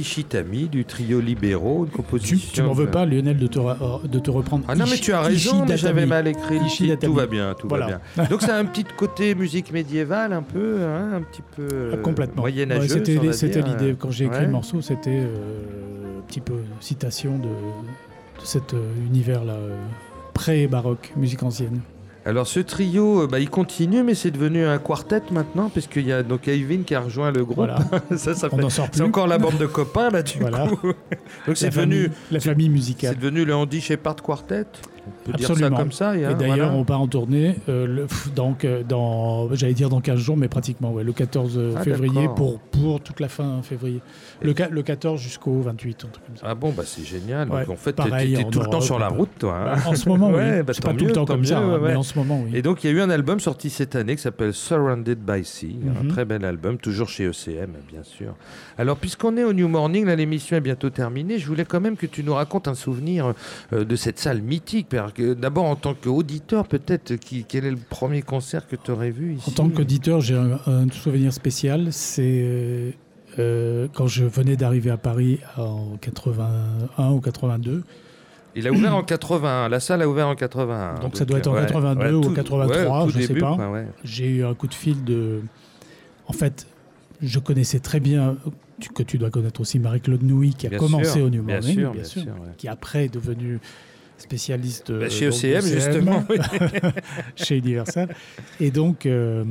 [SPEAKER 2] Idishitami du trio Libéraux, une
[SPEAKER 7] Tu,
[SPEAKER 2] composition.
[SPEAKER 7] tu m'en veux pas, Lionel, de te, ra- de te reprendre.
[SPEAKER 2] Ah non, mais tu as raison, mais j'avais mal écrit. Tout va bien, tout
[SPEAKER 7] Voilà.
[SPEAKER 2] va bien. Donc, ça a un petit côté musique médiévale, un peu, hein, un petit peu.
[SPEAKER 7] Ah,
[SPEAKER 2] euh,
[SPEAKER 7] Complètement. Ouais, c'était l'idée. Quand j'ai écrit
[SPEAKER 2] Ouais.
[SPEAKER 7] le morceau, c'était euh, un petit peu citation de, de cet euh, univers-là, euh, pré-baroque, musique ancienne.
[SPEAKER 2] Alors ce trio, euh, bah, il continue, mais c'est devenu un quartet maintenant, puisqu'il y a donc Ivan qui a rejoint le groupe.
[SPEAKER 7] Voilà.
[SPEAKER 2] ça, ça
[SPEAKER 7] On
[SPEAKER 2] fait- C'est encore la bande de copains là, du
[SPEAKER 7] Voilà.
[SPEAKER 2] coup. donc c'est devenu,
[SPEAKER 7] la famille
[SPEAKER 2] c'est
[SPEAKER 7] musicale.
[SPEAKER 2] devenu le Andy Shepard Quartet. On peut dire
[SPEAKER 7] Absolument.
[SPEAKER 2] ça comme ça.
[SPEAKER 7] Et
[SPEAKER 2] hein,
[SPEAKER 7] d'ailleurs,
[SPEAKER 2] voilà.
[SPEAKER 7] on part en tournée, euh, le- donc, euh, dans, j'allais dire dans 15 jours, mais pratiquement, ouais, le 14
[SPEAKER 2] Ah,
[SPEAKER 7] février pour, pour toute la fin février. Le, ca- le 14 jusqu'au 28, un truc comme ça.
[SPEAKER 2] Ah bon, bah c'est génial.
[SPEAKER 7] Ouais,
[SPEAKER 2] donc en fait, t'es
[SPEAKER 7] en
[SPEAKER 2] tout le temps sur la route, toi. hein.
[SPEAKER 7] Bah, en ce moment,
[SPEAKER 2] Ouais,
[SPEAKER 7] oui.
[SPEAKER 2] bah,
[SPEAKER 7] c'est pas tout le temps comme ça,
[SPEAKER 2] mieux,
[SPEAKER 7] hein, mais en ce moment, oui.
[SPEAKER 2] Et donc, il y a eu un album sorti cette année qui s'appelle Surrounded by Sea, un
[SPEAKER 7] Mhm.
[SPEAKER 2] très bel album, toujours chez ECM, bien sûr. Alors, puisqu'on est au New Morning, là, l'émission est bientôt terminée, je voulais quand même que tu nous racontes un souvenir euh, de cette salle mythique. D'abord, en tant qu'auditeur, peut-être, quel est le premier concert que tu aurais vu ici?
[SPEAKER 7] En tant qu'auditeur, j'ai un, un souvenir spécial. C'est euh, euh, quand je venais d'arriver à Paris en 81 ou 82.
[SPEAKER 2] Il a ouvert en 81, la salle a ouvert en 81.
[SPEAKER 7] Donc ça doit être en
[SPEAKER 2] ouais,
[SPEAKER 7] 82 ou
[SPEAKER 2] tout-
[SPEAKER 7] 83,
[SPEAKER 2] au
[SPEAKER 7] je sais
[SPEAKER 2] début,
[SPEAKER 7] pas. J'ai eu un coup de fil de. En fait, je connaissais très bien, que tu dois connaître aussi, Marie-Claude Nouy, qui a
[SPEAKER 2] Bien
[SPEAKER 7] commencé
[SPEAKER 2] sûr,
[SPEAKER 7] au New
[SPEAKER 2] bien
[SPEAKER 7] Morning,
[SPEAKER 2] sûr,
[SPEAKER 7] bien
[SPEAKER 2] bien
[SPEAKER 7] sûr,
[SPEAKER 2] sûr, ouais.
[SPEAKER 7] qui après est devenu spécialiste
[SPEAKER 2] Bah,
[SPEAKER 7] euh,
[SPEAKER 2] chez ECM,
[SPEAKER 7] de
[SPEAKER 2] justement.
[SPEAKER 7] chez Universal. Et donc, euh,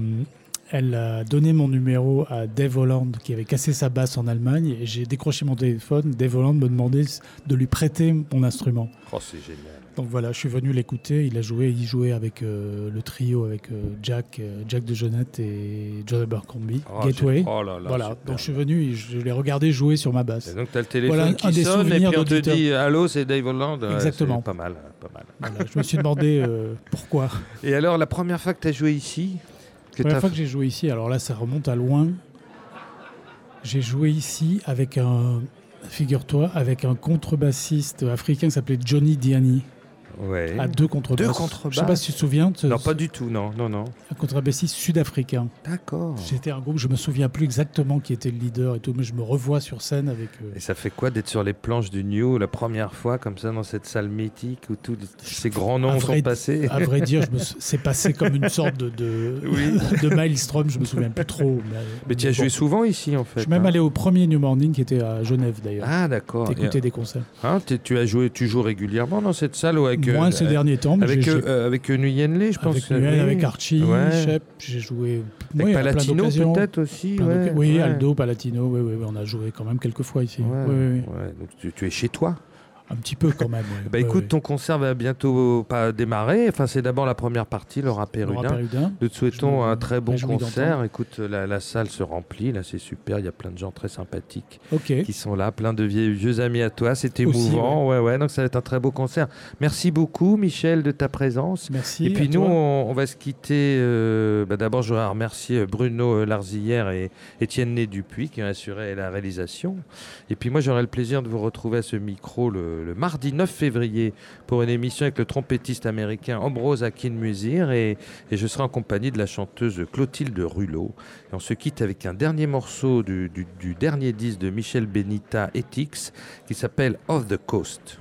[SPEAKER 7] elle a donné mon numéro à Dave Holland, qui avait cassé sa basse en Allemagne. Et j'ai décroché mon téléphone. Dave Holland me demandait de lui prêter mon instrument.
[SPEAKER 2] Oh, c'est génial.
[SPEAKER 7] Donc voilà, je suis venu l'écouter. Il a joué, il jouait avec euh, le trio, avec euh, Jack, euh, Jack de Jonette et John Abercrombie,
[SPEAKER 2] Oh,
[SPEAKER 7] Gateway.
[SPEAKER 2] Oh là là,
[SPEAKER 7] voilà, donc je suis venu, et je l'ai regardé jouer sur ma
[SPEAKER 2] Et
[SPEAKER 7] basse.
[SPEAKER 2] donc, tu as le téléphone
[SPEAKER 7] Voilà, un
[SPEAKER 2] qui
[SPEAKER 7] des
[SPEAKER 2] sonne et puis on te dit Allô, c'est Dave Holland.
[SPEAKER 7] Exactement.
[SPEAKER 2] Pas mal, pas mal.
[SPEAKER 7] Voilà, je me suis demandé pourquoi.
[SPEAKER 2] Et alors, la première fois que tu as joué ici
[SPEAKER 7] La première fois que j'ai joué ici, alors là ça remonte à loin, j'ai joué ici avec un, figure-toi, avec un contrebassiste africain qui s'appelait Johnny Diani,
[SPEAKER 2] Ouais.
[SPEAKER 7] à deux contrebasses.
[SPEAKER 2] Deux contrebasses
[SPEAKER 7] Je sais pas si tu te souviens de ce,
[SPEAKER 2] Non, pas du tout, non, non, non.
[SPEAKER 7] un contrebassiste sud-africain.
[SPEAKER 2] D'accord.
[SPEAKER 7] C'était un groupe, je me souviens plus exactement qui était le leader et tout, mais je me revois sur scène avec eux.
[SPEAKER 2] Et ça fait quoi d'être sur les planches du New la première fois, comme ça, dans cette salle mythique où tous ces grands noms sont passés
[SPEAKER 7] À vrai dire, je me sou- c'est passé comme une sorte de, de,
[SPEAKER 2] Oui.
[SPEAKER 7] de maelstrom, je me souviens plus trop. Mais,
[SPEAKER 2] Mais tu as joué souvent ici, en fait.
[SPEAKER 7] Je suis même
[SPEAKER 2] hein
[SPEAKER 7] allé au premier New Morning qui était à Genève d'ailleurs.
[SPEAKER 2] Ah, d'accord.
[SPEAKER 7] Écouter des concerts.
[SPEAKER 2] Hein, tu as joué, tu joues régulièrement dans cette salle ou avec
[SPEAKER 7] Moins
[SPEAKER 2] euh,
[SPEAKER 7] ces derniers temps, mais
[SPEAKER 2] avec euh, euh, avec euh, Nguyen Lé, je pense.
[SPEAKER 7] avec
[SPEAKER 2] euh, oui.
[SPEAKER 7] avec Archie. Shep, j'ai joué
[SPEAKER 2] Avec Palatino peut-être aussi.
[SPEAKER 7] Oui. Aldo, Palatino, oui, oui, oui, on a joué quand même quelques fois ici.
[SPEAKER 2] Donc tu es chez toi.
[SPEAKER 7] Un petit peu quand même.
[SPEAKER 2] Bah écoute, ton concert va bientôt pas démarrer. Enfin, c'est d'abord la première partie, Laura Perrudin. Nous te souhaitons un très bon concert. Écoute, la, la salle se remplit, là c'est super. Il y a plein de gens très sympathiques qui sont là, plein de vieux, vieux amis à toi. C'est
[SPEAKER 7] Aussi,
[SPEAKER 2] émouvant, ouais. ouais, Donc ça va être un très beau concert. Merci beaucoup, Michel, de ta présence.
[SPEAKER 7] Merci.
[SPEAKER 2] Et puis nous, on, on va se quitter. euh, bah, D'abord, je voudrais remercier Bruno euh, Larzillière et Étienne Né Dupuis qui ont assuré la réalisation. Et puis moi, j'aurai le plaisir de vous retrouver à ce micro le, le mardi 9 février pour une émission avec le trompettiste américain Ambrose Akinmusir et, et je serai en compagnie de la chanteuse Clotilde Rulot. On se quitte avec un dernier morceau du dernier disque de Michel Benita Ethics qui s'appelle Off the Coast.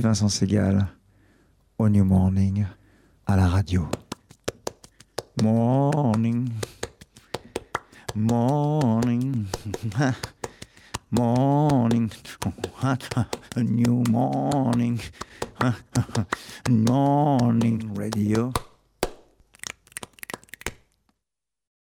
[SPEAKER 8] Vincent Segal, au New Morning, à la radio.